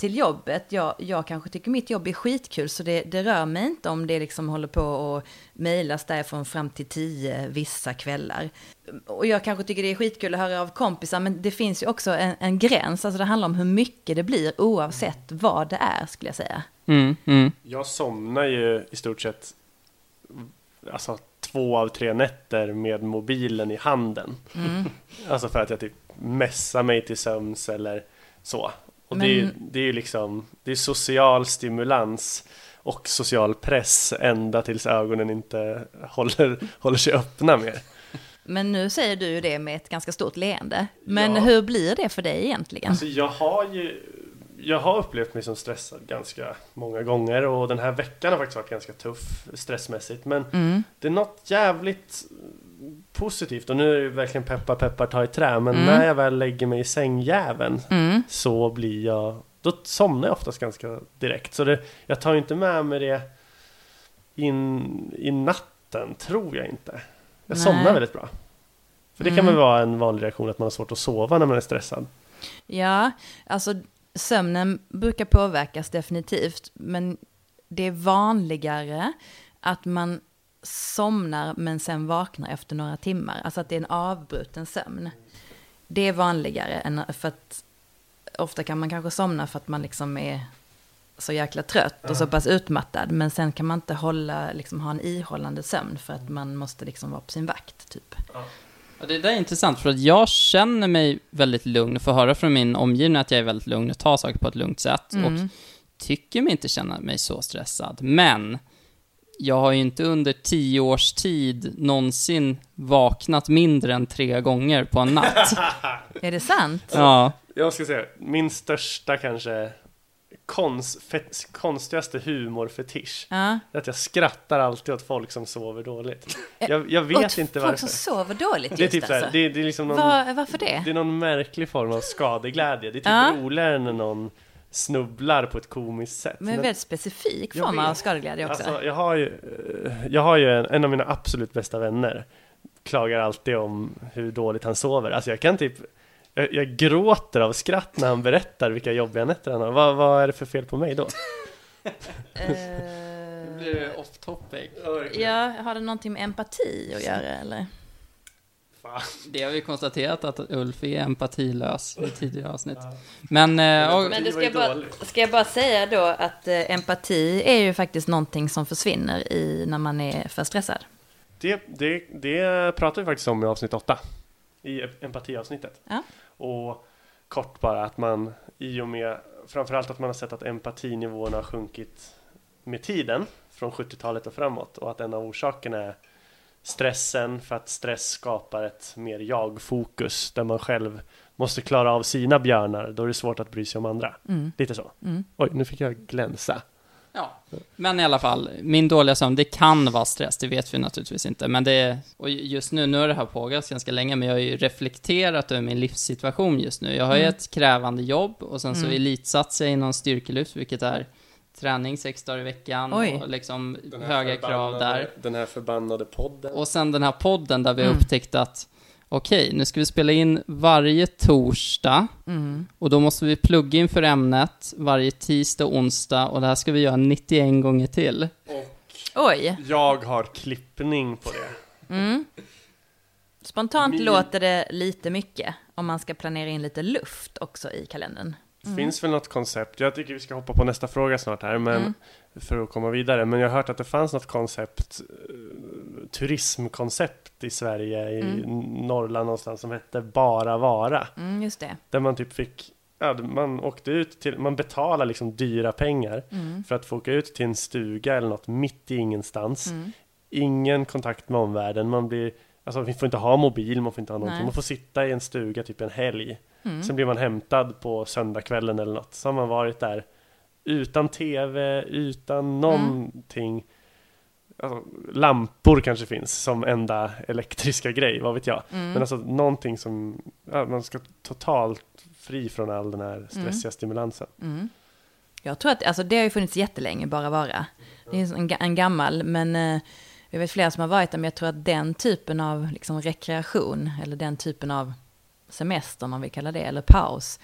till jobbet. Jag, jag kanske tycker mitt jobb är skitkul så det, det rör mig inte om det liksom håller på och mejlas därifrån fram till tio vissa kvällar. Och jag kanske tycker det är skitkul att höra av kompisar men det finns ju också en, en gräns. Alltså det handlar om hur mycket det blir oavsett vad det är skulle jag säga. Mm, mm. Jag somnar ju i stort sett alltså, två av tre nätter med mobilen i handen. Alltså för att jag typ mässar mig till sömns eller så. Och det, är, Men- det är ju liksom, det är social stimulans och social press ända tills ögonen inte håller, håller sig öppna mer. Men nu säger du ju det med ett ganska stort leende. Men Ja. hur blir det för dig egentligen? Alltså jag har ju jag har upplevt mig som stressad ganska många gånger och den här veckan har faktiskt varit ganska tuff stressmässigt. Men Mm. det är något jävligt positivt och nu är det verkligen peppar peppar ta i trä. Men Mm. när jag väl lägger mig i sängjäveln Mm. så blir jag, då somnar jag oftast ganska direkt. Så det, jag tar ju inte med mig det in i natten, tror jag inte. Jag Nej. somnar väldigt bra. För det kan Mm. väl vara en vanlig reaktion att man har svårt att sova när man är stressad. Ja, alltså sömnen brukar påverkas definitivt. Men det är vanligare att man somnar men sen vaknar efter några timmar. Alltså att det är en avbruten sömn. Det är vanligare än för att ofta kan man kanske somna för att man liksom är så jäkla trött och så pass utmattad. Men sen kan man inte hålla, liksom, ha en ihållande sömn för att man måste liksom vara på sin vakt. Typ. Ja, det där är intressant, för att jag känner mig väldigt lugn, får höra från min omgivning att jag är väldigt lugn och tar saker på ett lugnt sätt. Mm. Och tycker mig inte känna mig så stressad. Men jag har ju inte under tio års tid någonsin vaknat mindre än tre gånger på en natt. Är det sant? ja. Jag ska säga, min största kanske konst, fet, konstigaste humorfetisch Ja. är att jag skrattar alltid åt folk som sover dåligt. Jag, jag vet Åt inte folk varför. som sover dåligt Det är just typ alltså. det, det är liksom någon, Var, varför det? det är någon märklig form av skadeglädje. Det är typ Ja. roligare när någon snubblar på ett komiskt sätt. Men en väldigt specifik form av skadeglädje också. Alltså, jag har ju, eh, jag har ju en, en av mina absolut bästa vänner klagar alltid om hur dåligt han sover. Alltså jag kan typ, jag, jag gråter av skratt när han berättar vilka jobbiga nätter han har. Vad, vad är det för fel på mig då? Nu blir det off topic. ja, har det någonting med empati att göra eller? Fan. Det har vi konstaterat att Ulf är empatilös i tidigare avsnitt. Men, eh, och, Men det ska jag, bara, ska jag bara säga då att eh, empati är ju faktiskt någonting som försvinner i när man är för stressad. Det, det, det pratar vi faktiskt om i avsnitt 8. I empatiavsnittet. Ja. Och kort bara att man i och med framförallt att man har sett att empatinivåerna har sjunkit med tiden från 70-talet och framåt och att en av orsakerna är stressen för att stress skapar ett mer jag-fokus där man själv måste klara av sina björnar. Då är det svårt att bry sig om andra. Mm. Lite så. Mm. Oj, nu fick jag glänsa. ja. Men i alla fall, min dåliga sömn, det kan vara stress, det vet vi naturligtvis inte. Men det, och just nu, nu har det här pågått ganska länge, men jag har ju reflekterat över min livssituation just nu. Jag har ju Mm. ett krävande jobb och sen så Mm. elitsatsar jag inom styrkelyft, vilket är träning sex dagar i veckan Oj. och liksom höga krav där. Den här förbannade podden. Och sen den här podden där vi har Mm. upptäckt att okej, nu ska vi spela in varje torsdag Mm. och då måste vi plugga in för ämnet varje tisdag och onsdag och det här ska vi göra 91 gånger till. Oj. Jag har klippning på det. Mm. Spontant Min- låter det lite mycket om man ska planera in lite luft också i kalendern. Det finns väl något koncept. Jag tycker vi ska hoppa på nästa fråga snart här, men Mm. för att komma vidare. Men jag har hört att det fanns något koncept, eh, turismkoncept i Sverige, i Mm. Norrland någonstans, som hette Bara Vara. Mm, just det. Där man typ fick, ja, man åkte ut till, man betalar liksom dyra pengar Mm. för att få åka ut till en stuga eller något mitt i ingenstans. Mm. Ingen kontakt med omvärlden, man blir, alltså vi får inte ha mobil, man får inte ha någonting. Nej. Man får sitta i en stuga typ en helg. Mm. Sen blir man hämtad på söndagskvällen eller något. Så har man varit där utan tv, utan någonting. Alltså, lampor kanske finns som enda elektriska grej, vad vet jag. Mm. Men alltså någonting som, ja, man ska totalt fri från all den här stressiga stimulansen. Mm. Jag tror att, alltså det har ju funnits jättelänge, bara vara. Det är en, en gammal, men eh, jag vet flera som har varit där, men jag tror att den typen av liksom, rekreation, eller den typen av semester, om man vill kalla det, eller paus,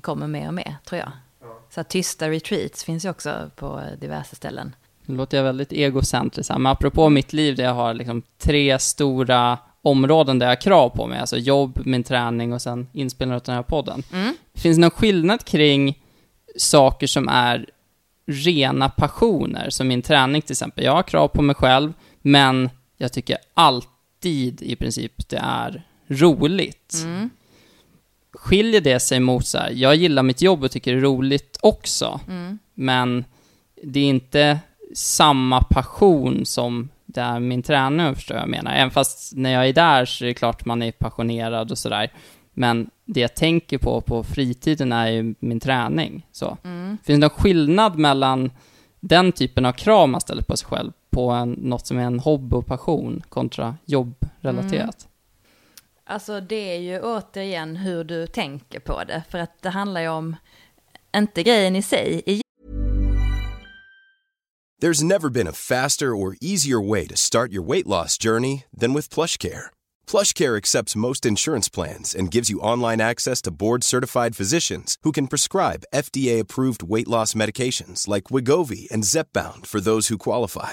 kommer mer och mer, tror jag. Så att tysta retreats finns ju också på diverse ställen. Nu låter jag väldigt egocentrisk här, men apropå mitt liv där jag har liksom tre stora områden där jag har krav på mig, alltså jobb, min träning och sen inspelningen av den här podden. Finns det någon skillnad kring saker som är rena passioner, som min träning till exempel? Jag har krav på mig själv, men jag tycker alltid i princip det är roligt. Skiljer det sig mot så här, jag gillar mitt jobb och tycker det är roligt också, men det är inte samma passion som det är min träning, förstår jag menar. Även fast när jag är där så är det klart man är passionerad och sådär. Men det jag tänker på på fritiden är ju min träning. Så. Finns det någon skillnad mellan den typen av krav man ställer på sig själv på en, något som är en hobby och passion kontra jobbrelaterat? Alltså det är ju återigen hur du tänker på det, för att det handlar ju om, inte grejen i sig, There's never been a faster or easier way to start your weight loss journey than with PlushCare. PlushCare accepts most insurance plans and gives you online access to board-certified physicians who can prescribe FDA-approved weight loss medications like Wigovi and Zepbound for those who qualify.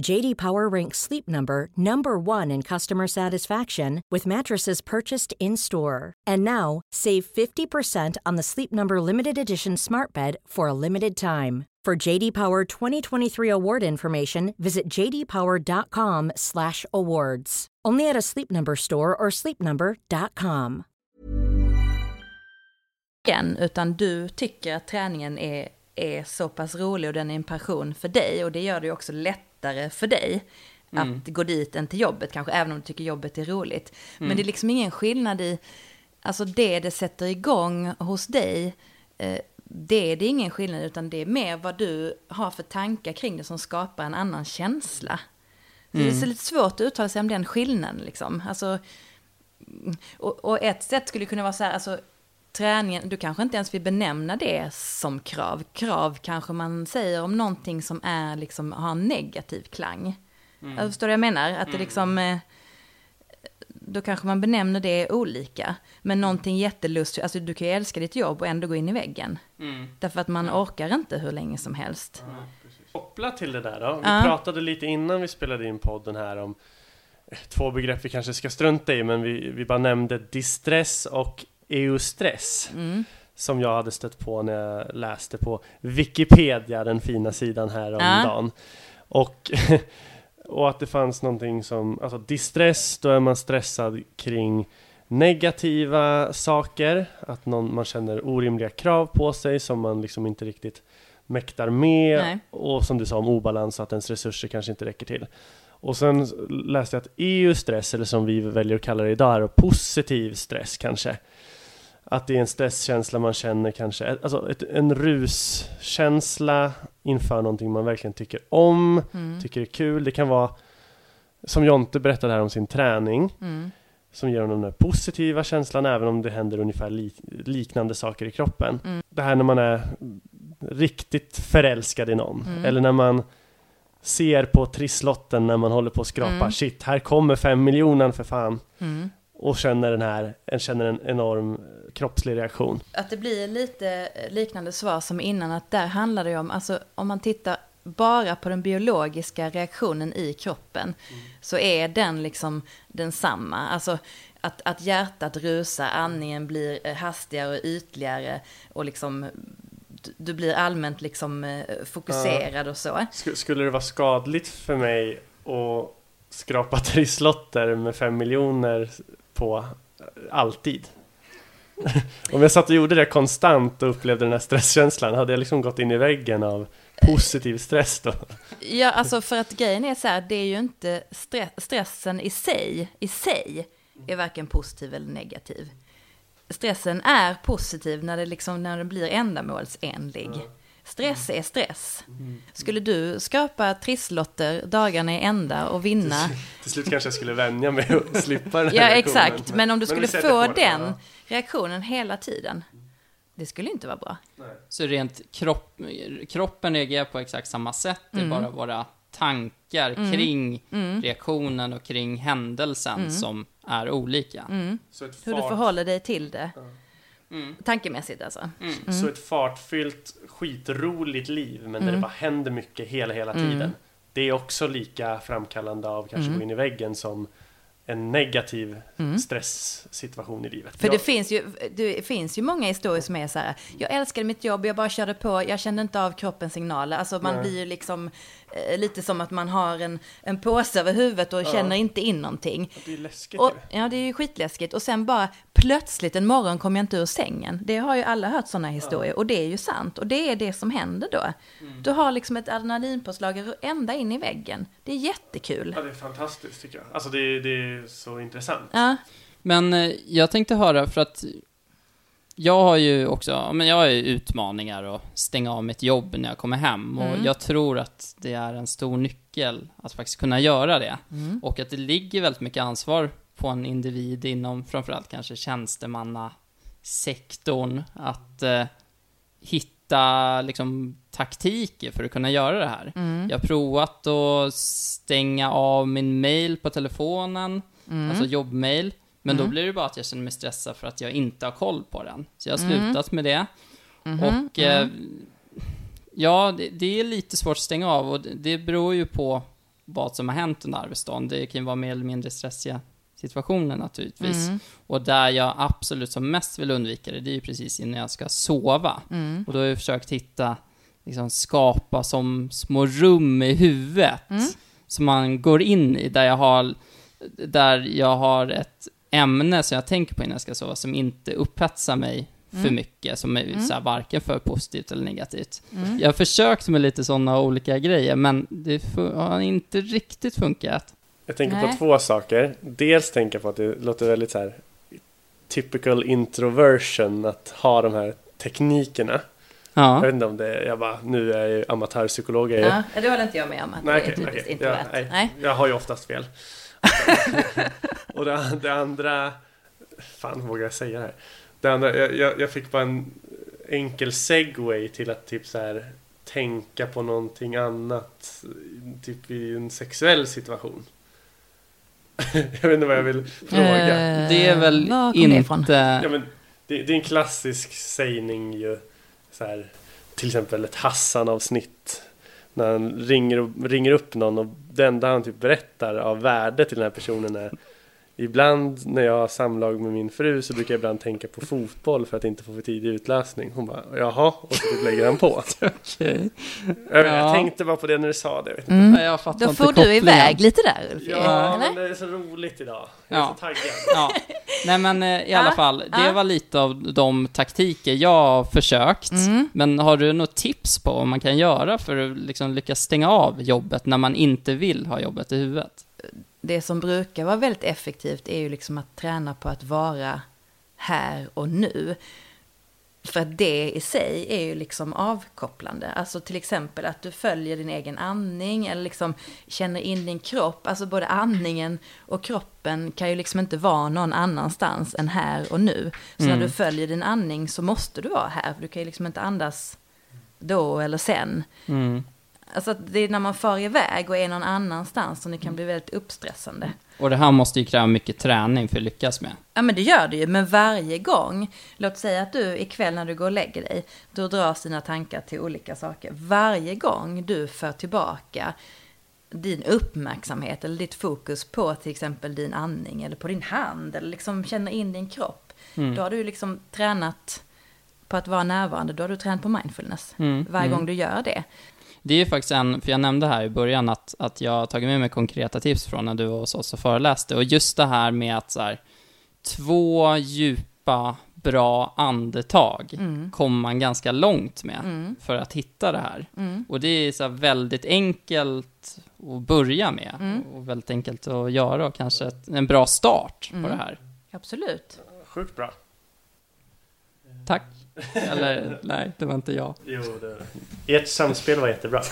JD Power ranks Sleep Number number 1 in customer satisfaction with mattresses purchased in-store. And now, save 50% on the Sleep Number limited edition Smart Bed for a limited time. For JD Power 2023 award information, visit jdpower.com/awards. Only at a Sleep Number store or sleepnumber.com. utan du tycker att träningen är, är så pass rolig och den är en passion för dig och det gör det ju också lättare för dig att gå dit än till jobbet kanske, även om du tycker jobbet är roligt. Men det är liksom ingen skillnad i, alltså det det sätter igång hos dig, eh, det är det ingen skillnad utan det är mer vad du har för tankar kring det som skapar en annan känsla. Det är så lite svårt att uttala sig om den skillnaden liksom. Alltså, och, och ett sätt skulle kunna vara så här, alltså träningen, du kanske inte ens vill benämna det som krav. Krav kanske man säger om någonting som är liksom, har en negativ klang. Alltså, förstår du vad jag menar? Att det liksom, eh, då kanske man benämner det olika. Men någonting jättelustigt, alltså du kan ju älska ditt jobb och ändå gå in i väggen. Därför att man orkar inte hur länge som helst. Kopplat till det där då. Vi Ja. pratade lite innan vi spelade in podden här om eh, två begrepp vi kanske ska strunta i, men vi, vi bara nämnde distress och eustress. Mm. Som jag hade stött på när jag läste på Wikipedia, den fina sidan här om Ja. dagen. Och, och att det fanns någonting som, alltså distress, då är man stressad kring negativa saker, att någon, man känner orimliga krav på sig som man liksom inte riktigt mäktar med Nej. och som du sa om obalans, att ens resurser kanske inte räcker till. Och sen läste jag att EU-stress, eller som vi väljer att kalla det idag, är positiv stress kanske. Att det är en stresskänsla man känner kanske, alltså ett, en ruskänsla inför någonting man verkligen tycker om, tycker är kul. Det kan vara, som Jonte berättade här om sin träning, som ger honom den här positiva känslan även om det händer ungefär li, liknande saker i kroppen. Det här när man är riktigt förälskad i någon, eller när man ser på trisslotten när man håller på att skrapa, shit, här kommer fem miljoner för fan. Och känner den här, känner en enorm eh, kroppslig reaktion. Att det blir lite eh, liknande svar som innan, att där handlar det ju om, alltså om man tittar bara på den biologiska reaktionen i kroppen, så är den liksom densamma. Alltså att, att hjärtat rusar, andningen blir eh, hastigare och ytligare och liksom du- blir allmänt liksom fokuserad och så. Sk- skulle det vara skadligt för mig att skrapa trisslotter med fem miljoner på alltid? Om jag satt och gjorde det konstant och upplevde den här stresskänslan, hade jag liksom gått in i väggen av positiv stress då? Ja, alltså för att grejen är så här, det är ju inte stre- stressen i sig, i sig är varken positiv eller negativ. Stressen är positiv när det liksom, när den blir ändamålsenlig. Stress är stress. Skulle du skapa trisslotter dagarna i ända och vinna, Till slut kanske jag skulle vänja mig och slippa den här ja reaktionen. exakt, men om du skulle få den ja. reaktionen hela tiden, det skulle inte vara bra. Så rent kropp, kroppen reagerar på exakt samma sätt, det är bara våra tankar kring reaktionen och kring händelsen som är olika. Så ett, Hur du förhåller dig till det, tankemässigt alltså. så ett fartfyllt, skitroligt liv, men Mm. där det bara händer mycket hela, hela tiden. Det är också lika framkallande av kanske Mm. gå in i väggen som en negativ stresssituation i livet. För det finns, ju, det finns ju många historier som är så här, jag älskade mitt jobb, jag bara körde på, jag kände inte av kroppens signaler. Alltså man blir ju liksom lite som att man har en, en påse över huvudet och känner inte in någonting. Det är läskigt Och, ja, det är ju skitläskigt. Och sen bara plötsligt en morgon kom jag inte ur sängen. Det har ju alla hört sådana historier. Och det är ju sant. Och det är det som händer då. Du har liksom ett adrenalinpåslag ända in i väggen. Det är jättekul. Ja, det är fantastiskt tycker jag. Alltså det, är- det är så intressant. Ja, Men eh, jag tänkte höra, för att jag har ju också, men jag har ju utmaningar att stänga av mitt jobb när jag kommer hem. Och jag tror att det är en stor nyckel att faktiskt kunna göra det. Och att det ligger väldigt mycket ansvar på en individ inom framförallt kanske tjänstemannasektorn att eh, hitta liksom taktiker för att kunna göra det här. Jag har provat att stänga av min mail på telefonen, alltså jobbmail. Men då blir det bara att jag känner mig stressad för att jag inte har koll på den. Så jag har slutat med det. Och eh, ja, det, det är lite svårt att stänga av och det, det beror ju på vad som har hänt under arbetsdagen. Det kan ju vara mer eller mindre stressiga situationer naturligtvis. Och där jag absolut som mest vill undvika det, det är ju precis innan jag ska sova. Och då har jag försökt hitta, liksom skapa som små rum i huvudet som man går in i, där jag har, där jag har ett ämne som jag tänker på innan jag ska sova, som inte upphetsar mig för mycket, som är så här, varken för positivt eller negativt. Jag har försökt med lite sådana olika grejer, men det har inte riktigt funkat. Jag tänker Nej. på två saker. Dels tänker jag på att det låter väldigt så här typical introversion att ha de här teknikerna. Jag Ja. vet inte om det är, jag bara, nu är jag ju amatörpsykolog. Jag är, ja, det håller inte jag med om att Nej, det är okej, typiskt okej. introvert. Ja, nej. nej. Jag har ju oftast fel. och det, det andra... Fan, vågar jag säga det här? Det andra, jag, jag, fick bara en enkel segway till att typ så här tänka på någonting annat. Typ i en sexuell situation. jag vet inte vad jag vill fråga. Eh, Det är väl ifrån? Ja, inte... men det, det är en klassisk sägning ju. Så här, till exempel ett Hassan-avsnitt. När han ringer, ringer upp någon och det enda han typ berättar av värde till den här personen är Ibland när jag har samlag med min fru så brukar jag ibland tänka på fotboll för att inte få för tidig utlösning. Hon bara jaha, och så typ lägger han på. Okej. Jag, jag Ja. tänkte bara på det när du sa det. Jag vet inte. Mm. Nej, jag fattar Då inte får du kopplingen. iväg lite där Ulf. Ja, eller? men det är så roligt idag. Jag är Ja. så taggad. Ja. Nej men eh, i alla fall, det var lite av de taktiker jag har försökt. Mm. Men har du något tips på vad man kan göra för att liksom lyckas stänga av jobbet när man inte vill ha jobbet i huvudet? Det som brukar vara väldigt effektivt är ju liksom att träna på att vara här och nu. För att det i sig är ju liksom avkopplande. Alltså till exempel att du följer din egen andning eller liksom känner in din kropp. Alltså både andningen och kroppen kan ju liksom inte vara någon annanstans än här och nu. Så när du följer din andning så måste du vara här. För du kan ju liksom inte andas då eller sen. Mm. Alltså att det är när man far iväg och är någon annanstans som det kan bli väldigt uppstressande. Och det här måste ju kräva mycket träning för att lyckas med. Ja men det gör det ju, men varje gång, låt säga att du ikväll när du går och lägger dig, då dras dina tankar till olika saker. Varje gång du för tillbaka din uppmärksamhet eller ditt fokus på till exempel din andning eller på din hand eller liksom känner in din kropp. Då har du liksom tränat på att vara närvarande, då har du tränat på mindfulness. Mm, Varje mm. gång du gör det. Det är ju faktiskt en, för jag nämnde här i början att, att jag har tagit med mig konkreta tips från när du var hos oss och föreläste. Och just det här med att så här, två djupa, bra andetag kommer man ganska långt med för att hitta det här. Och det är så här väldigt enkelt att börja med och väldigt enkelt att göra och kanske ett, en bra start på det här. Absolut. Sjukt bra. Tack. Eller nej, det var inte jag. Jo, det... Ert samspel var jättebra.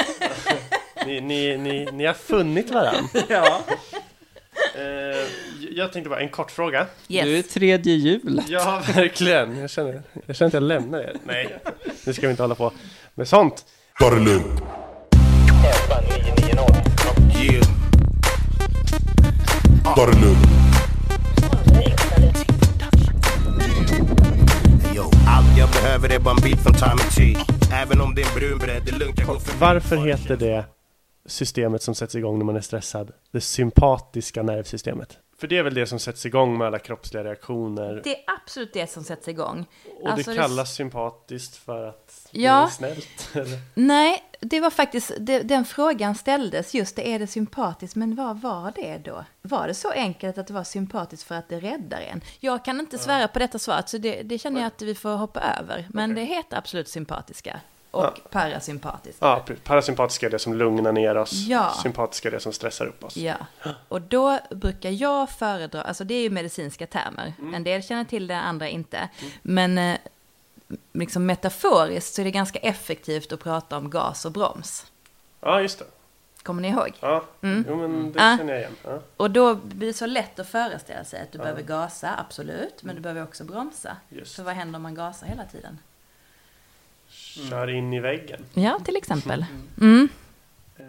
ni, ni, ni, ni har funnit varandra. Ja. Eh, jag tänkte bara en kort fråga. Yes. Du är tredje jul. Ja, verkligen. Jag känner, jag känner att jag lämnar er. Nej, nu ska vi inte hålla på med sånt. Ta det lugnt. Ta det lugnt. Jag behöver är bara en bit från Tommy T. Även om det är en brunbredd, det är lugnt jag går förbi. Varför heter det systemet som sätts igång när man är stressad det sympatiska nervsystemet? För det är väl det som sätts igång med alla kroppsliga reaktioner. Det är absolut det som sätts igång. Och Alltså, det det- kallas sympatiskt för att det Ja. är snällt. eller? Nej, det var faktiskt, det, den frågan ställdes, just det, är det sympatiskt, men vad var det då? Var det så enkelt att det var sympatiskt för att det räddar en? Jag kan inte svära på detta svaret, så det, det känner jag att vi får hoppa över. Men det heter absolut sympatiska och Ja. parasympatiska. Ja, parasympatiska är det som lugnar ner oss. Ja. Sympatiska är det som stressar upp oss. Ja, och då brukar jag föredra, alltså det är ju medicinska termer. En del känner till det, andra inte. Men eh, liksom metaforiskt så är det ganska effektivt att prata om gas och broms. Ja, just det. Kommer ni ihåg? Ja, jo men det känner jag igen. Ja. Och då blir det så lätt att föreställa sig att du behöver gasa, absolut, men du behöver också bromsa. Just. För vad händer om man gasar hela tiden? Kör in i väggen. Ja, till exempel. Mm. Eh,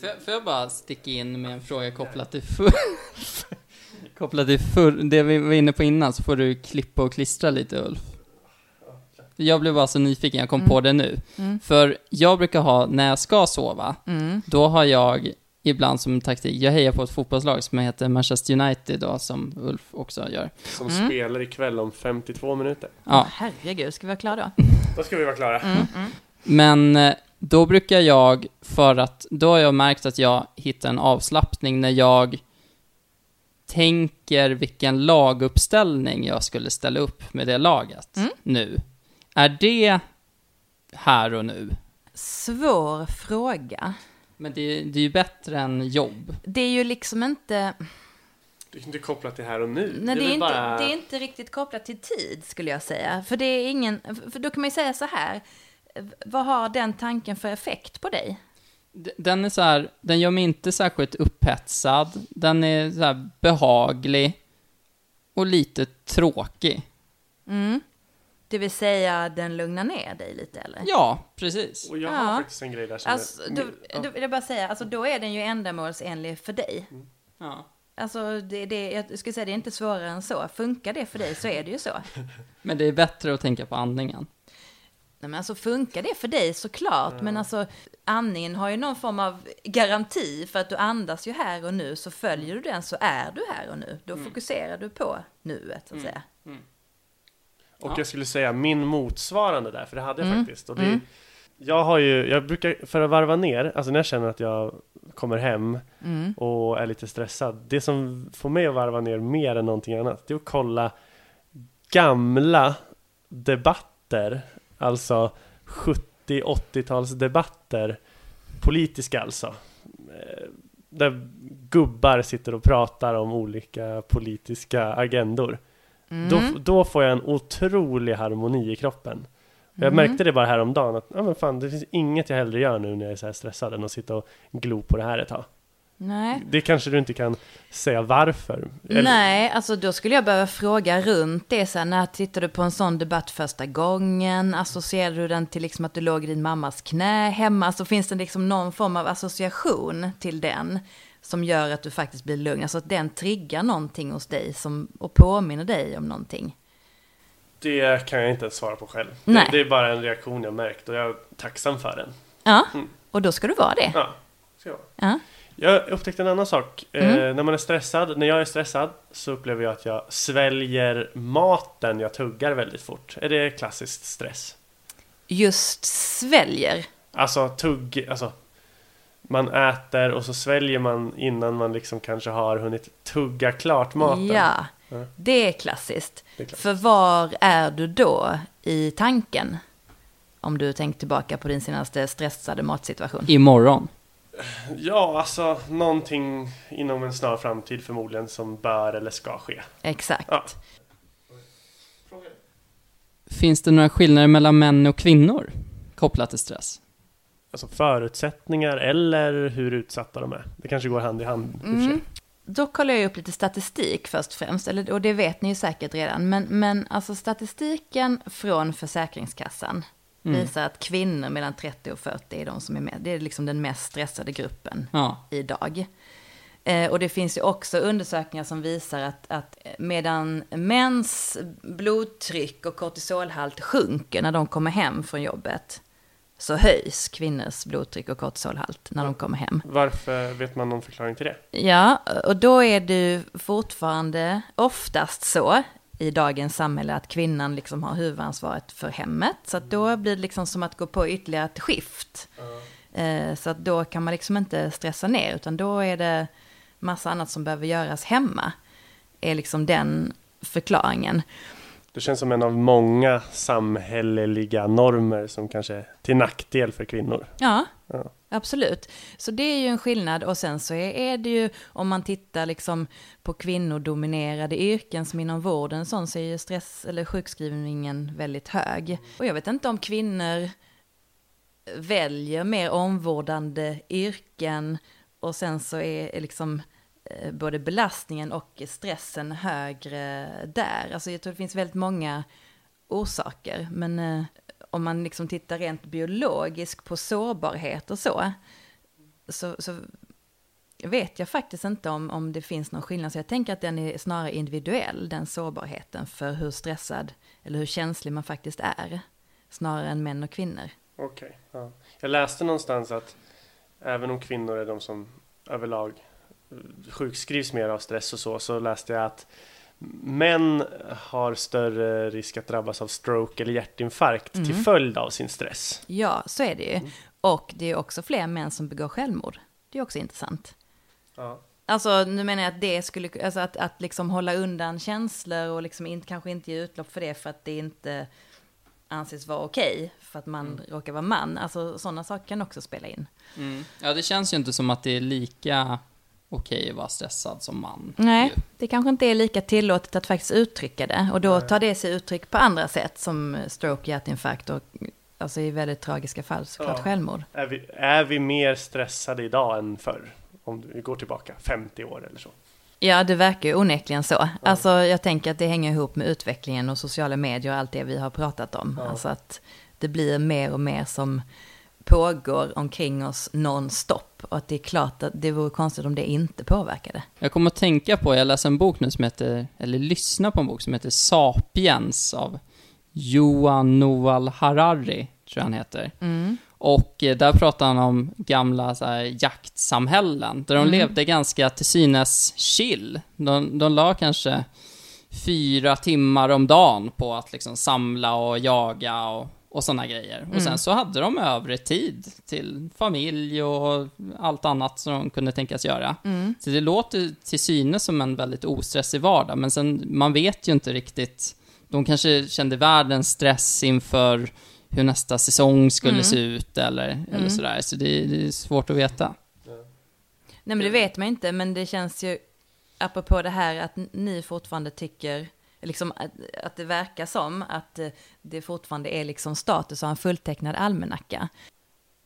Får jag, får jag bara sticka in med en fråga kopplat till förr... kopplat till förr, det vi var inne på innan, så får du klippa och klistra lite Ulf. Jag blev bara så nyfiken, jag kom på det nu. För jag brukar ha, när jag ska sova, Mm. då har jag ibland som taktik, jag hejar på ett fotbollslag som heter Manchester United då, som Ulf också gör. som spelar ikväll om 52 minuter. Ja, Herregud, ska vi vara klara då? Då ska vi vara klara. Men eh, då brukar jag, för att då har jag märkt att jag hittar en avslappning när jag tänker vilken laguppställning jag skulle ställa upp med det laget nu. Är det här och nu? Svår fråga. Men det, det är ju bättre än jobb. Det är ju liksom inte... Det är inte kopplat till här och nu. Nej, det är, väl inte, bara- det är inte riktigt kopplat till tid, skulle jag säga. För det är ingen... För då kan man ju säga så här. Vad har den tanken för effekt på dig? Den är så här, den gör mig inte särskilt upphetsad. Den är så här behaglig och lite tråkig. Mm. Det vill säga, den lugnar ner dig lite, eller? Ja, precis. Och jag Ja. har faktiskt en grej där som Alltså, är... då, då vill jag bara säga, alltså då är den ju ändamålsenlig för dig. Ja. Alltså, det, det, jag skulle säga det är inte svårare än så. Funkar det för dig så är det ju så. Men det är bättre att tänka på andningen. Nej, men alltså funkar det för dig såklart, men alltså andningen har ju någon form av garanti för att du andas ju här och nu, så följer du den så är du här och nu. Då fokuserar du på nuet, så att säga. Och jag skulle säga min motsvarande där, för det hade jag Mm. faktiskt. Och det, Jag har ju, jag brukar, för att varva ner, alltså när jag känner att jag kommer hem Mm. och är lite stressad. Det som får mig att varva ner mer än någonting annat, det är att kolla gamla debatter. Alltså 70-80-tals debatter. Politiska alltså. Eh, Där gubbar sitter och pratar om olika politiska agendor. Då, då får jag en otrolig harmoni i kroppen. Jag märkte det bara häromdagen att ja, men fan, det finns inget jag hellre gör nu när jag är så här stressad än att sitta och glo på det här ett tag. Nej. Det kanske du inte kan säga varför. Eller- Nej, alltså då skulle jag behöva fråga runt det. Så här, när tittar du på en sån debatt första gången? Associerar du den till liksom att du låg i din mammas knä hemma? Alltså finns det liksom någon form av association till den? Som gör att du faktiskt blir lugn. Alltså att den triggar någonting hos dig som, och påminner dig om någonting. Det kan jag inte ens svara på själv. Nej. Det, det är bara en reaktion jag märkt och jag är tacksam för den. Ja, Mm. och då ska du vara det. Ja, ska jag. Ja. Jag upptäckte en annan sak. Mm. Eh, när man är stressad, när jag är stressad så upplever jag att jag sväljer maten jag tuggar väldigt fort. Är det klassiskt stress? Just sväljer. Alltså tugg, alltså man äter och så sväljer man innan man liksom kanske har hunnit tugga klart maten. Ja, Ja. det är klassiskt. Det är klassiskt. För var är du då i tanken? Om du tänker tillbaka på din senaste stressade matsituation. Imorgon. Ja, alltså någonting inom en snar framtid förmodligen som bör eller ska ske. Exakt. Ja. Finns det några skillnader mellan män och kvinnor kopplat till stress? Alltså förutsättningar eller hur utsatta de är. Det kanske går hand i hand i och för sig. Mm. Då kollar jag upp lite statistik först och främst, eller, och det vet ni ju säkert redan. Men, men alltså statistiken från Försäkringskassan Mm. visar att kvinnor mellan 30 och 40 är de som är med. Det är liksom den mest stressade gruppen Ja. idag. Eh, och det finns ju också undersökningar som visar att, att medan mäns blodtryck och kortisolhalt sjunker när de kommer hem från jobbet, så höjs kvinnors blodtryck och kortisolhalt när de kommer hem. Varför vet man någon förklaring till det? Ja, och då är det fortfarande oftast så i dagens samhälle att kvinnan liksom har huvudansvaret för hemmet. Så att då blir det liksom som att gå på ytterligare ett skift. Eh, Så att då kan man liksom inte stressa ner, utan då är det massa annat som behöver göras hemma. Är liksom den förklaringen. Det känns som en av många samhälleliga normer som kanske är till nackdel för kvinnor. Ja, Ja. absolut. Så det är ju en skillnad. Och sen så är, det ju, om man tittar liksom på kvinnodominerade yrken som inom vården, sån så är ju stress eller sjukskrivningen väldigt hög. Och jag vet inte om kvinnor väljer mer omvårdande yrken och sen så är, liksom Eh, både belastningen och stressen högre där. Alltså jag tror det finns väldigt många orsaker, men eh, om man liksom tittar rent biologiskt på sårbarhet och så, så, så vet jag faktiskt inte om, om det finns någon skillnad. Så jag tänker att den är snarare individuell, den sårbarheten för hur stressad eller hur känslig man faktiskt är, snarare än män och kvinnor. Okej. ja. Jag läste någonstans att även om kvinnor är de som överlag sjukskrivs mer av stress och så, så läste jag att män har större risk att drabbas av stroke eller hjärtinfarkt Mm. till följd av sin stress. Ja, så är det ju. Och det är också fler män som begår självmord. Det är också intressant. Ja. Alltså, nu menar jag att det skulle, alltså att, att liksom hålla undan känslor och liksom inte, kanske inte ge utlopp för det för att det inte anses vara okej, för att man råkar vara man. Alltså sådana saker kan också spela in. Mm. Ja, det känns ju inte som att det är lika okej att vara stressad som man. Nej, ju. det kanske inte är lika tillåtet att faktiskt uttrycka det. Och då tar det sig uttryck på andra sätt, som stroke, hjärtinfarkt och alltså i väldigt tragiska fall såklart Ja. självmord. Är, vi, är vi mer stressade idag än förr? Om vi går tillbaka 50 år eller så. Ja, det verkar ju onekligen så. Alltså, jag tänker att det hänger ihop med utvecklingen och sociala medier och allt det vi har pratat om. Ja. Alltså att det blir mer och mer som pågår omkring oss non-stop. Och att det är klart att det vore konstigt om det inte påverkade. Jag kommer att tänka på, jag läser en bok nu som heter, eller lyssnar på en bok som heter Sapiens av Johan Noah Harari, tror jag han heter. Och eh, där pratar han om gamla så här, jaktsamhällen, där de Mm. levde ganska till synes chill. De, de la kanske fyra timmar om dagen på att liksom samla och jaga och, och sådana grejer. Och sen så hade de övrig tid till familj och allt annat som de kunde tänkas göra. Så det låter till synes som en väldigt ostressig vardag, men sen, man vet ju inte riktigt. De kanske kände världens stress inför hur nästa säsong skulle se ut eller, eller sådär. Så det, det är svårt att veta. Nej, men det vet man inte, men det känns ju, apropå det här att ni fortfarande tycker, liksom att, att det verkar som att eh, det fortfarande är liksom status att ha en fulltecknad almanacka.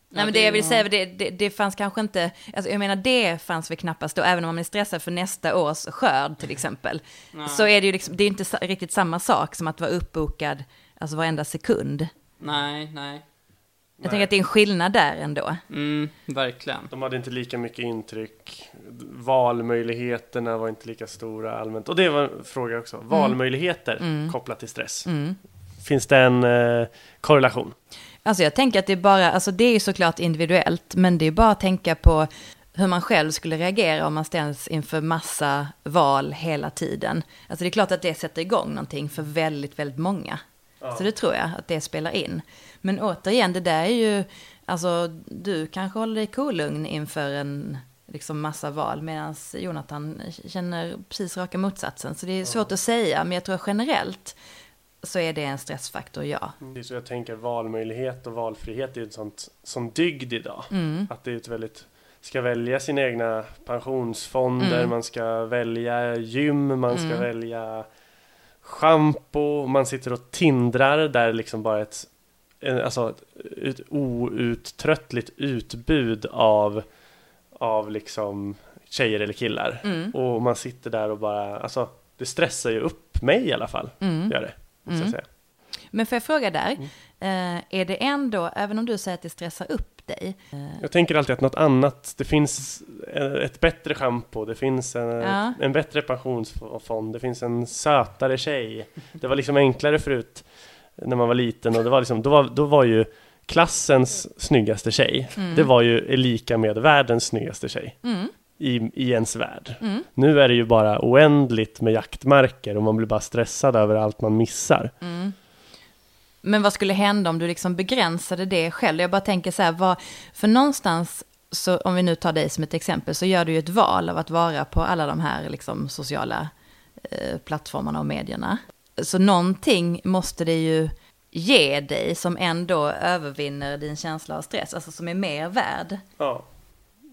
Nej men det jag vill säga, det, det, det fanns kanske inte, alltså jag menar det fanns väl knappast då, även om man är stressad för nästa års skörd till exempel. Så är det ju liksom, det är inte riktigt samma sak som att vara uppbokad, alltså varenda sekund. Nej, nej. Jag tänker att det är en skillnad där ändå. Mm, verkligen. De hade inte lika mycket intryck. Valmöjligheterna var inte lika stora allmänt. Och det var en fråga också. Valmöjligheter kopplat till stress. Finns det en eh, korrelation? Alltså jag tänker att det är bara, alltså det är ju såklart individuellt, men det är bara att tänka på hur man själv skulle reagera om man ställs inför massa val hela tiden. Alltså det är klart att det sätter igång någonting för väldigt, väldigt många. Så det tror jag att det spelar in. Men återigen, det där är ju, alltså du kanske håller dig kolugn inför en liksom massa val, medan Jonathan känner precis raka motsatsen. Så det är svårt att säga, men jag tror generellt så är det en stressfaktor, ja. Det är så jag tänker valmöjlighet och valfrihet är ju ett sånt som dygd idag. Att det är ett väldigt ska välja sina egna pensionsfonder, man ska välja gym, man ska välja schampo, man sitter och tindrar där liksom bara ett, alltså ett outtröttligt utbud av, av liksom tjejer eller killar. Och man sitter där och bara, alltså det stressar ju upp mig i alla fall, gör det. jag säga. Men får jag fråga där, eh, är det ändå, även om du säger att det stressar upp dig, eh, Jag tänker alltid att något annat, det finns ett bättre schampo, det finns en, Ja. en bättre pensionsfond, det finns en sötare tjej. Det var liksom enklare förut när man var liten och det var liksom, då, var, då var ju klassens snyggaste tjej, det var ju lika med världens snyggaste tjej. I, I ens värld. Nu är det ju bara oändligt med jaktmarker och man blir bara stressad över allt man missar. Men vad skulle hända om du liksom begränsade det själv? Jag bara tänker så här, vad, för någonstans, så om vi nu tar dig som ett exempel, så gör du ju ett val av att vara på alla de här liksom sociala eh, plattformarna och medierna. Så någonting måste det ju ge dig som ändå övervinner din känsla av stress, alltså som är mer värd. Ja.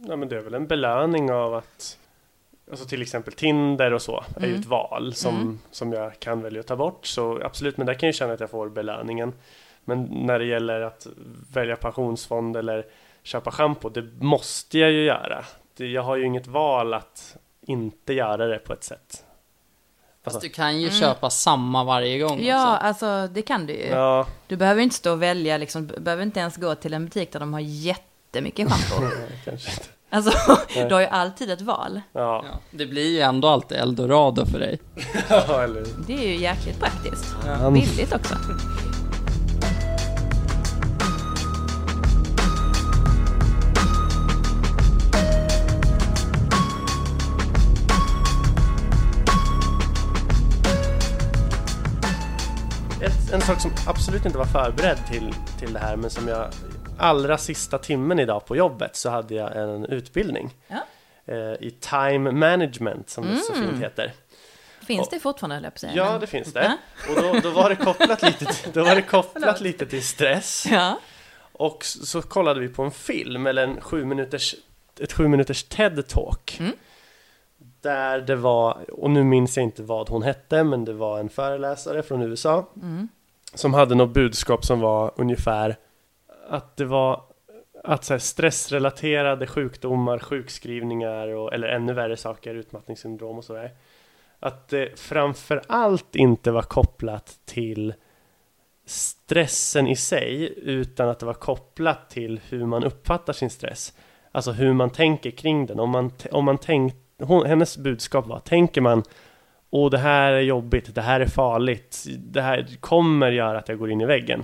ja, men det är väl en belöning av att Alltså till exempel Tinder och så är ju ett val som, som jag kan välja att ta bort. Så absolut, men där kan jag känna att jag får belöningen. Men när det gäller att välja pensionsfond eller köpa schampo, det måste jag ju göra. Det, jag har ju inget val att inte göra det på ett sätt. Fast du kan ju köpa samma varje gång Ja, också. alltså det kan du ju. Ja, Du behöver inte stå och välja, liksom, du behöver inte ens gå till en butik där de har jättemycket schampo. kanske inte. Alltså, du har ju alltid ett val. Ja, Ja, det blir ju ändå alltid eldorado för dig. ja eller Det är ju jäkligt praktiskt. Ja. Billigt också. En sak som absolut inte var förberedd till, till det här men som jag allra sista timmen idag på jobbet så hade jag en utbildning Ja. eh, i time management som det så fint heter. Finns det fortfarande, höll jag på säga. Ja, men- det finns det. Och då, då var det kopplat lite till, då var det kopplat lite till stress. Ja. Och så, så kollade vi på en film, eller en sju minuters, ett sju minuters TED-talk. Där det var, och nu minns jag inte vad hon hette, men det var en föreläsare från USA. Som hade något budskap som var ungefär att det var att så här, stressrelaterade sjukdomar, sjukskrivningar och, eller ännu värre saker, utmattningssyndrom och sådär. Att det framför allt inte var kopplat till stressen i sig utan att det var kopplat till hur man uppfattar sin stress. Alltså hur man tänker kring den. Om man, om man tänk, hon, hennes budskap var, tänker man och det här är jobbigt, det här är farligt, det här kommer göra att jag går in i väggen.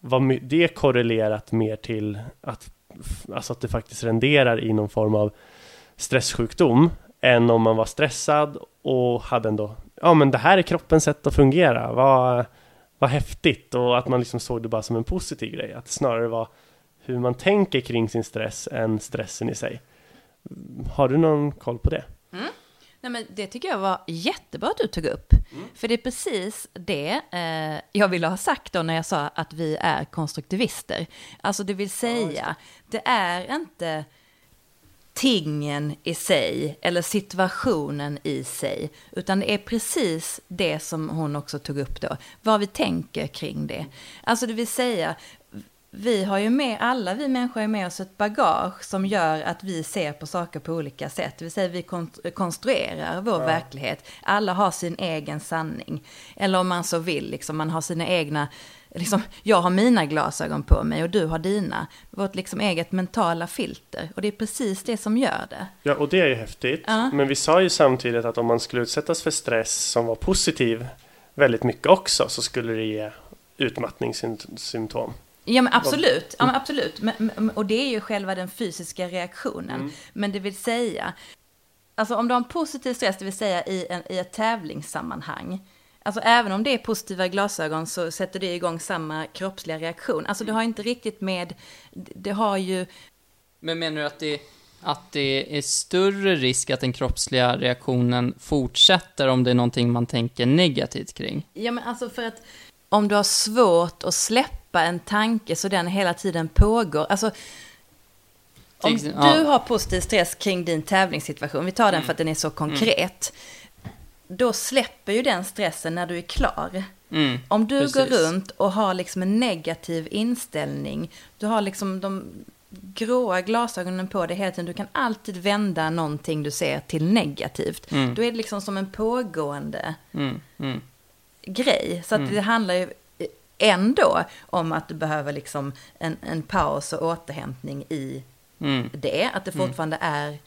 Var det korrelerat mer till att, alltså att det faktiskt renderar i någon form av stresssjukdom än om man var stressad och hade ändå, ja men det här är kroppens sätt att fungera, vad, vad häftigt och att man liksom såg det bara som en positiv grej, att det snarare var hur man tänker kring sin stress än stressen i sig. Har du någon koll på det? Nej, men det tycker jag var jättebra att du tog upp. För det är precis det eh, jag ville ha sagt då när jag sa att vi är konstruktivister. Alltså det vill säga, det är inte tingen i sig eller situationen i sig, utan det är precis det som hon också tog upp då, vad vi tänker kring det. Alltså det vill säga, vi har ju med, alla vi människor har med oss ett bagage som gör att vi ser på saker på olika sätt. Det vill säga vi kon- konstruerar vår verklighet. Alla har sin egen sanning. Eller om man så vill, liksom, man har sina egna, liksom, jag har mina glasögon på mig och du har dina. Vårt liksom eget mentala filter. Och det är precis det som gör det. Ja, och det är ju häftigt. Ja. Men vi sa ju samtidigt att om man skulle utsättas för stress som var positiv väldigt mycket också så skulle det ge utmattningssymptom. Ja men absolut, ja, men absolut. Men, men, och det är ju själva den fysiska reaktionen. Men det vill säga, alltså om du har en positiv stress, det vill säga i, en, i ett tävlingssammanhang. Alltså även om det är positiva glasögon så sätter det igång samma kroppsliga reaktion. Alltså det har inte riktigt med, det har ju, Men menar du att det, att det är större risk att den kroppsliga reaktionen fortsätter om det är någonting man tänker negativt kring? ja men alltså för att om du har svårt att släppa en tanke så den hela tiden pågår. Alltså om du har positiv stress kring din tävlingssituation, vi tar den för att den är så konkret. Då släpper ju den stressen när du är klar. Mm, Om du går precis. runt och har liksom en negativ inställning, du har liksom de gråa glasögonen på dig hela tiden, du kan alltid vända någonting du ser till negativt. Då är det liksom som en pågående Mm, mm, grej. Så att det handlar ju ändå om att du behöver liksom en, en paus och återhämtning i mm, det, att det fortfarande är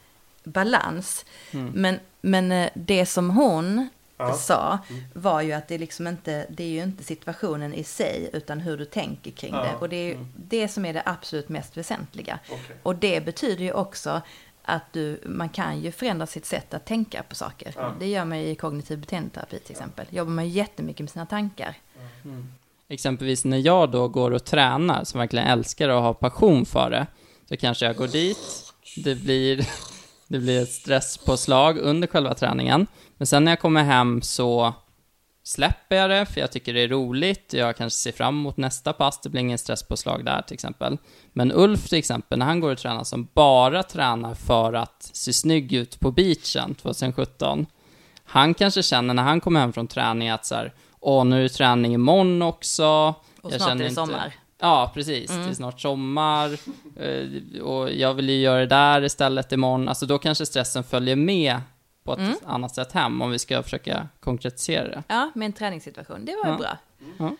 balans. Mm. Men, men eh, det som hon Ja. sa var ju att det, är liksom inte, det är ju inte situationen i sig, utan hur du tänker kring Ja. det. Och det är ju det som är det absolut mest väsentliga. Okej. Och det betyder ju också att du, man kan ju förändra sitt sätt att tänka på saker. Ja. Det gör man ju i kognitiv beteendeterapi till exempel. Jobbar man jättemycket med sina tankar. Exempelvis när jag då går och tränar, som verkligen älskar och har passion för det, så kanske jag går dit, det blir, det blir ett stresspåslag under själva träningen, men sen när jag kommer hem så släpper jag det, för jag tycker det är roligt, jag kanske ser fram emot nästa pass, det blir ingen stresspåslag där till exempel. Men Ulf till exempel, när han går och tränar, som bara tränar för att se snygg ut på beachen 2017, han kanske känner när han kommer hem från träning att så här, åh, nu är det träning imorgon också. Och snart är det sommar. Ja, precis. Det är snart sommar. eh, Och jag vill ju göra det där istället imorgon. Alltså då kanske stressen följer med på ett annat sätt hem, om vi ska försöka konkretisera det. Ja, med en träningssituation. Det var ju Ja. bra. Ja.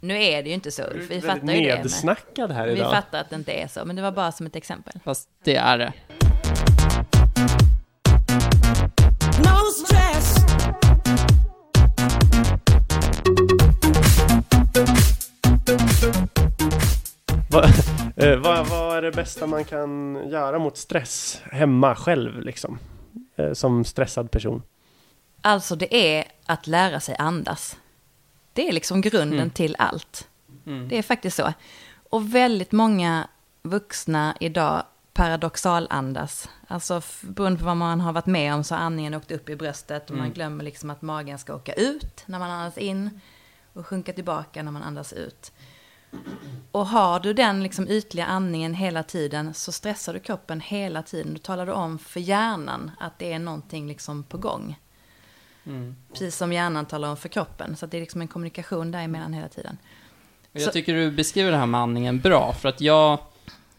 Nu är det ju inte så, Ulf. Vi fattar ju det. Nedsnackad här vi idag. fattar att det inte är så, men det var bara som ett exempel. Fast det är det. Bästa man kan göra mot stress hemma själv liksom? Eh, som stressad person. Alltså det är att lära sig andas. Det är liksom grunden Mm. till allt. Mm. Det är faktiskt så. Och väldigt många vuxna idag paradoxalandas. Alltså beroende på vad man har varit med om så har andningen åkt upp i bröstet och man Mm. glömmer liksom att magen ska åka ut när man andas in och sjunka tillbaka när man andas ut. Och har du den liksom ytliga andningen hela tiden så stressar du kroppen hela tiden. Då talar du om för hjärnan att det är någonting liksom på gång. Mm. Precis som hjärnan talar om för kroppen. Så det är liksom en kommunikation däremellan hela tiden. Jag Så- tycker du beskriver det här med andningen bra, för att jag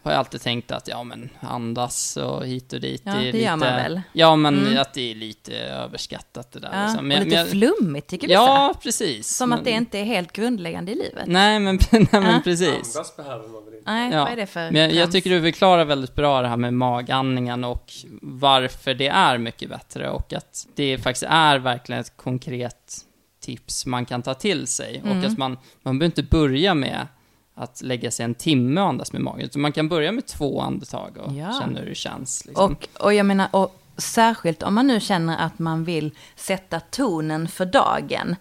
har ju alltid tänkt att, ja men andas och hit och dit. Ja, är det lite, gör man väl. Ja, men Mm. att det är lite överskattat det där. Ja, liksom. och Men- lite men jag- flummigt tycker vissa. Ja, precis. Som att det Men- inte är helt grundläggande i livet. Nej, men, nej, men Ja. precis. Andas behöver man väl inte? Nej, Ja. vad är det för Men jag, jag tycker du förklarar väldigt bra det här med magandningen och varför det är mycket bättre och att det faktiskt är verkligen ett konkret tips man kan ta till sig. Mm. Och att man, man behöver inte börja med att lägga sig en timme och andas med magen, utan man kan börja med två andetag och Ja. känna hur det känns. Liksom. Och, och jag menar, och särskilt om man nu känner att man vill sätta tonen för dagen.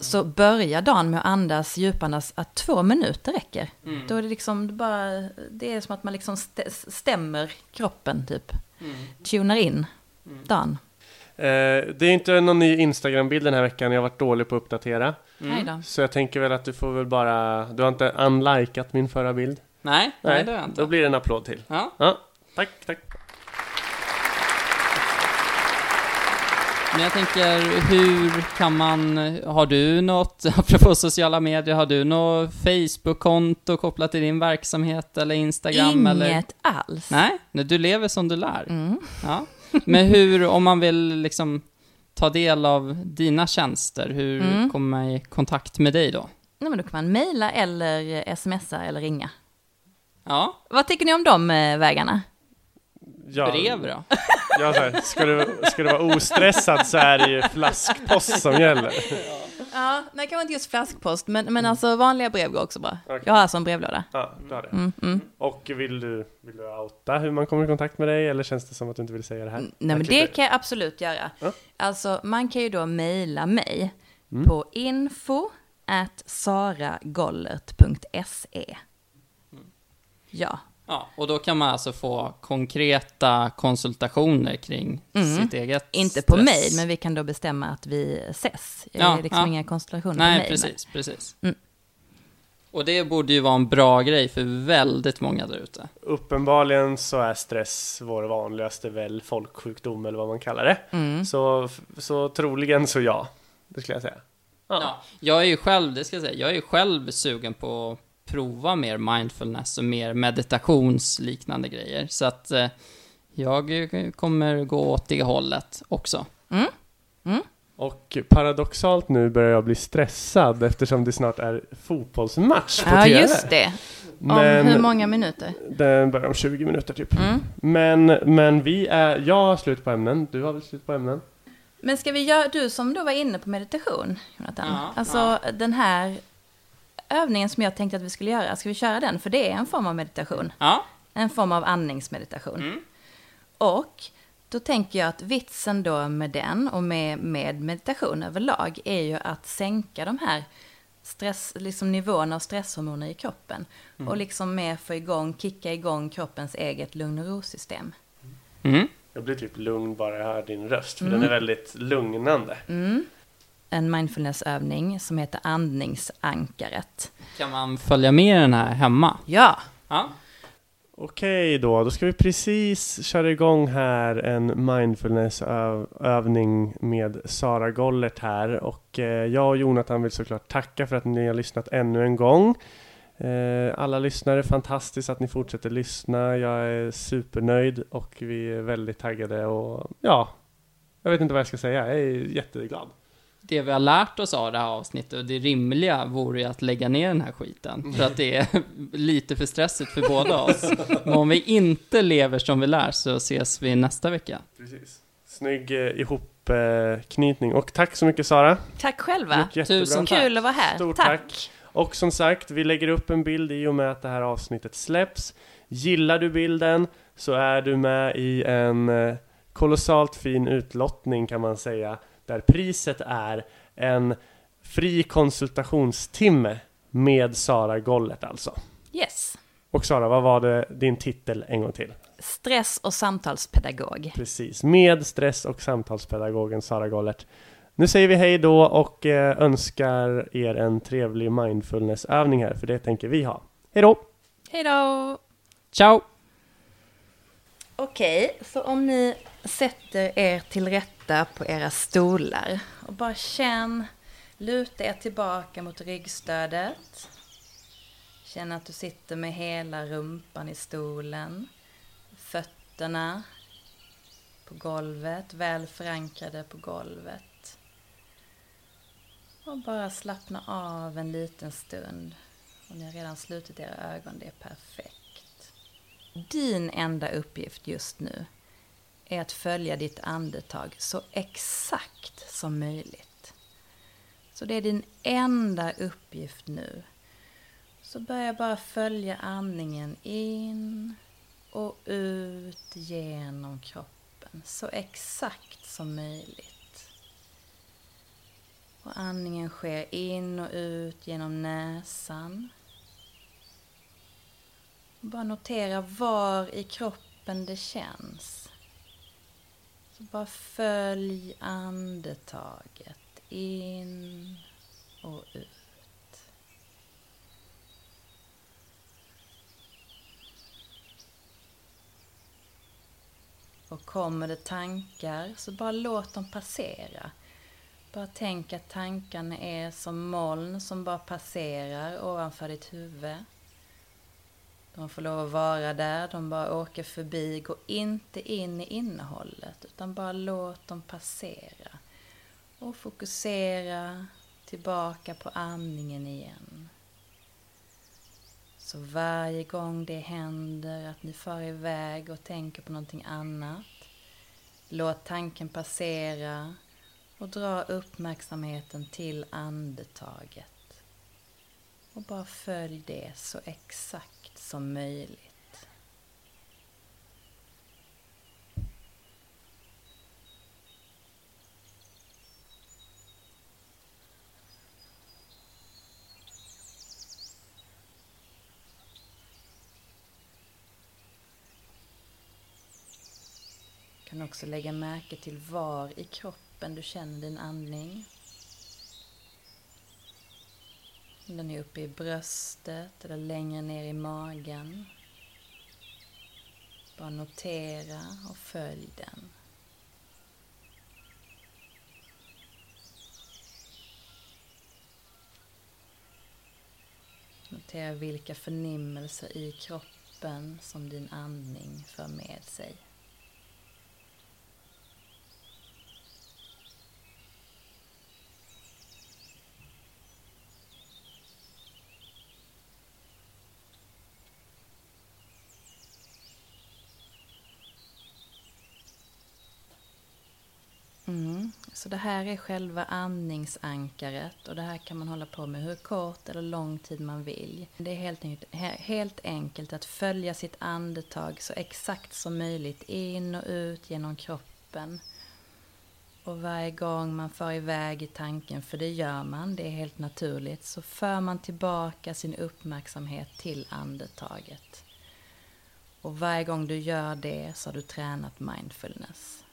Så börja dagen med att andas djupandas, att två minuter räcker. Mm. Då är det liksom det bara, det är som att man liksom stä- stämmer kroppen typ. Mm. Tunar in dagen. Eh, det är inte någon ny Instagram-bild den här veckan. Jag har varit dålig på att uppdatera. Mm. Nej då. Så jag tänker väl att du får väl bara... Du har inte unlikat min förra bild? Nej, nej, det har jag inte. Då blir det en applåd till. Ja. Ja, tack, tack. Men jag tänker, hur kan man, har du något, apropå sociala medier, har du något Facebook-konto kopplat till din verksamhet eller Instagram? Inget Eller? alls. Nej, nej, du lever som du lär. Mm. Ja. Men hur, om man vill liksom ta del av dina tjänster, hur Mm. kommer man i kontakt med dig då? Nej, men då kan man mejla eller smsa eller ringa. Ja, Vad tycker ni om de eh, vägarna? Ja, brev då? Ja, så här, ska, du, ska du vara ostressad så är det ju flaskpost som gäller. Ja, nej kanske inte just flaskpost, men, men alltså vanliga brev går också bra. Okej. Jag har alltså en brevlåda. Ja, du har det. Mm, mm. Och vill du, vill du outa hur man kommer i kontakt med dig eller känns det som att du inte vill säga det här? Nej men det klipper. kan jag absolut göra. Ja. Alltså man kan ju då mejla mig Mm. på info at saragollert.se. Ja, Ja, och då kan man alltså få konkreta konsultationer kring Mm. sitt eget inte på stress. mejl, men vi kan då bestämma att vi ses. Ja, är liksom ja. inga konstellationer på Nej, mejl. precis, precis. Mm. Och det borde ju vara en bra grej för väldigt många där ute. Uppenbarligen så är stress vår vanligaste väl folksjukdom eller vad man kallar det. Mm. Så, så troligen så ja, det skulle jag säga. Ja. Jag är ju själv, det ska jag säga, jag är ju själv sugen på att prova mer mindfulness och mer meditationsliknande grejer. Så att eh, jag kommer gå åt det hållet också. Mm. Mm. Och paradoxalt nu börjar jag bli stressad eftersom det snart är fotbollsmatch på Ja, TV. just det. Om Men hur många minuter? den börjar om 20 minuter typ. Mm. Men, men vi är, jag har slut på ämnen, du har väl slut på ämnen? Men ska vi göra, du som då var inne på meditation, Jonathan. Ja, alltså den här övningen som jag tänkte att vi skulle göra, ska vi köra den? För det är en form av meditation. Ja, En form av andningsmeditation. Och då tänker jag att vitsen då med den och med, med meditation överlag är ju att sänka de här stress, liksom nivåerna av stresshormoner i kroppen. Och liksom mer få igång, kicka igång kroppens eget lugn och ro-system. mm. Jag blir typ lugn bara jag hör din röst, för Mm. den är väldigt lugnande. En mindfulnessövning som heter andningsankaret. kan man följa med den här hemma? Ja, Ja. Okej då, då ska vi precis köra igång här en mindfulnessövning med Sara Gollert här och eh, jag och Jonathan vill såklart tacka för att ni har lyssnat ännu en gång. Eh, alla lyssnare, fantastiskt att ni fortsätter lyssna. Jag är supernöjd och vi är väldigt taggade och ja, jag vet inte vad jag ska säga. Jag är jätteglad. Det vi har lärt oss av det här avsnittet och det rimliga vore ju att lägga ner den här skiten. För att det är lite för stressigt för båda oss. Men om vi inte lever som vi lär så ses vi nästa vecka. Precis. Snygg eh, ihopknytning och tack så mycket Sara. tack själva. Tusen tack. Kul att vara här. Stort tack. tack. Och som sagt, vi lägger upp en bild i och med att det här avsnittet släpps. Gillar du bilden så är du med i en eh, kolossalt fin utlottning kan man säga. Där priset är en fri konsultationstimme med Sara Gollert alltså. Yes. Och Sara, vad var det din titel en gång till? Stress och samtalspedagog. Precis, med stress och samtalspedagogen Sara Gollert. Nu säger vi hej då och eh, önskar er en trevlig mindfulnessövning här, för det tänker vi ha. Hej då! Hej då! Ciao! Okej, så om ni sätter er till rätta på era stolar och bara känn, luta er tillbaka mot ryggstödet. Känn att du sitter med hela rumpan i stolen, fötterna på golvet, väl förankrade på golvet. Och bara slappna av en liten stund. Och ni har redan slutit era ögon, det är perfekt. Din enda uppgift just nu är att följa ditt andetag så exakt som möjligt. Så det är din enda uppgift nu. Så börja bara följa andningen in och ut genom kroppen så exakt som möjligt. Och andningen sker in och ut genom näsan. Bara notera var i kroppen det känns. Så bara följ andetaget in och ut. Och kommer det tankar så bara låt dem passera. Bara tänk att tankarna är som moln som bara passerar ovanför ditt huvud. De får lov att vara där, de bara åker förbi. Gå inte in i innehållet, utan bara låt dem passera. Och fokusera tillbaka på andningen igen. Så varje gång det händer att ni far iväg och tänker på någonting annat, låt tanken passera och dra uppmärksamheten till andetaget. Och bara följ det så exakt som möjligt. Du kan också lägga märke till var i kroppen du känner din andning. Om den är uppe i bröstet eller längre ner i magen. Bara notera och följ den. Notera vilka förnimmelser i kroppen som din andning för med sig. Mm. Så det här är själva andningsankaret och det här kan man hålla på med hur kort eller lång tid man vill. Det är helt enkelt, helt enkelt att följa sitt andetag så exakt som möjligt in och ut genom kroppen. Och varje gång man far iväg i tanken, för det gör man, det är helt naturligt, så för man tillbaka sin uppmärksamhet till andetaget. Och varje gång du gör det så har du tränat mindfulness.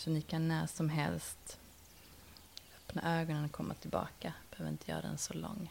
Så ni kan när som helst öppna ögonen och komma tillbaka. Behöver inte göra den så lång.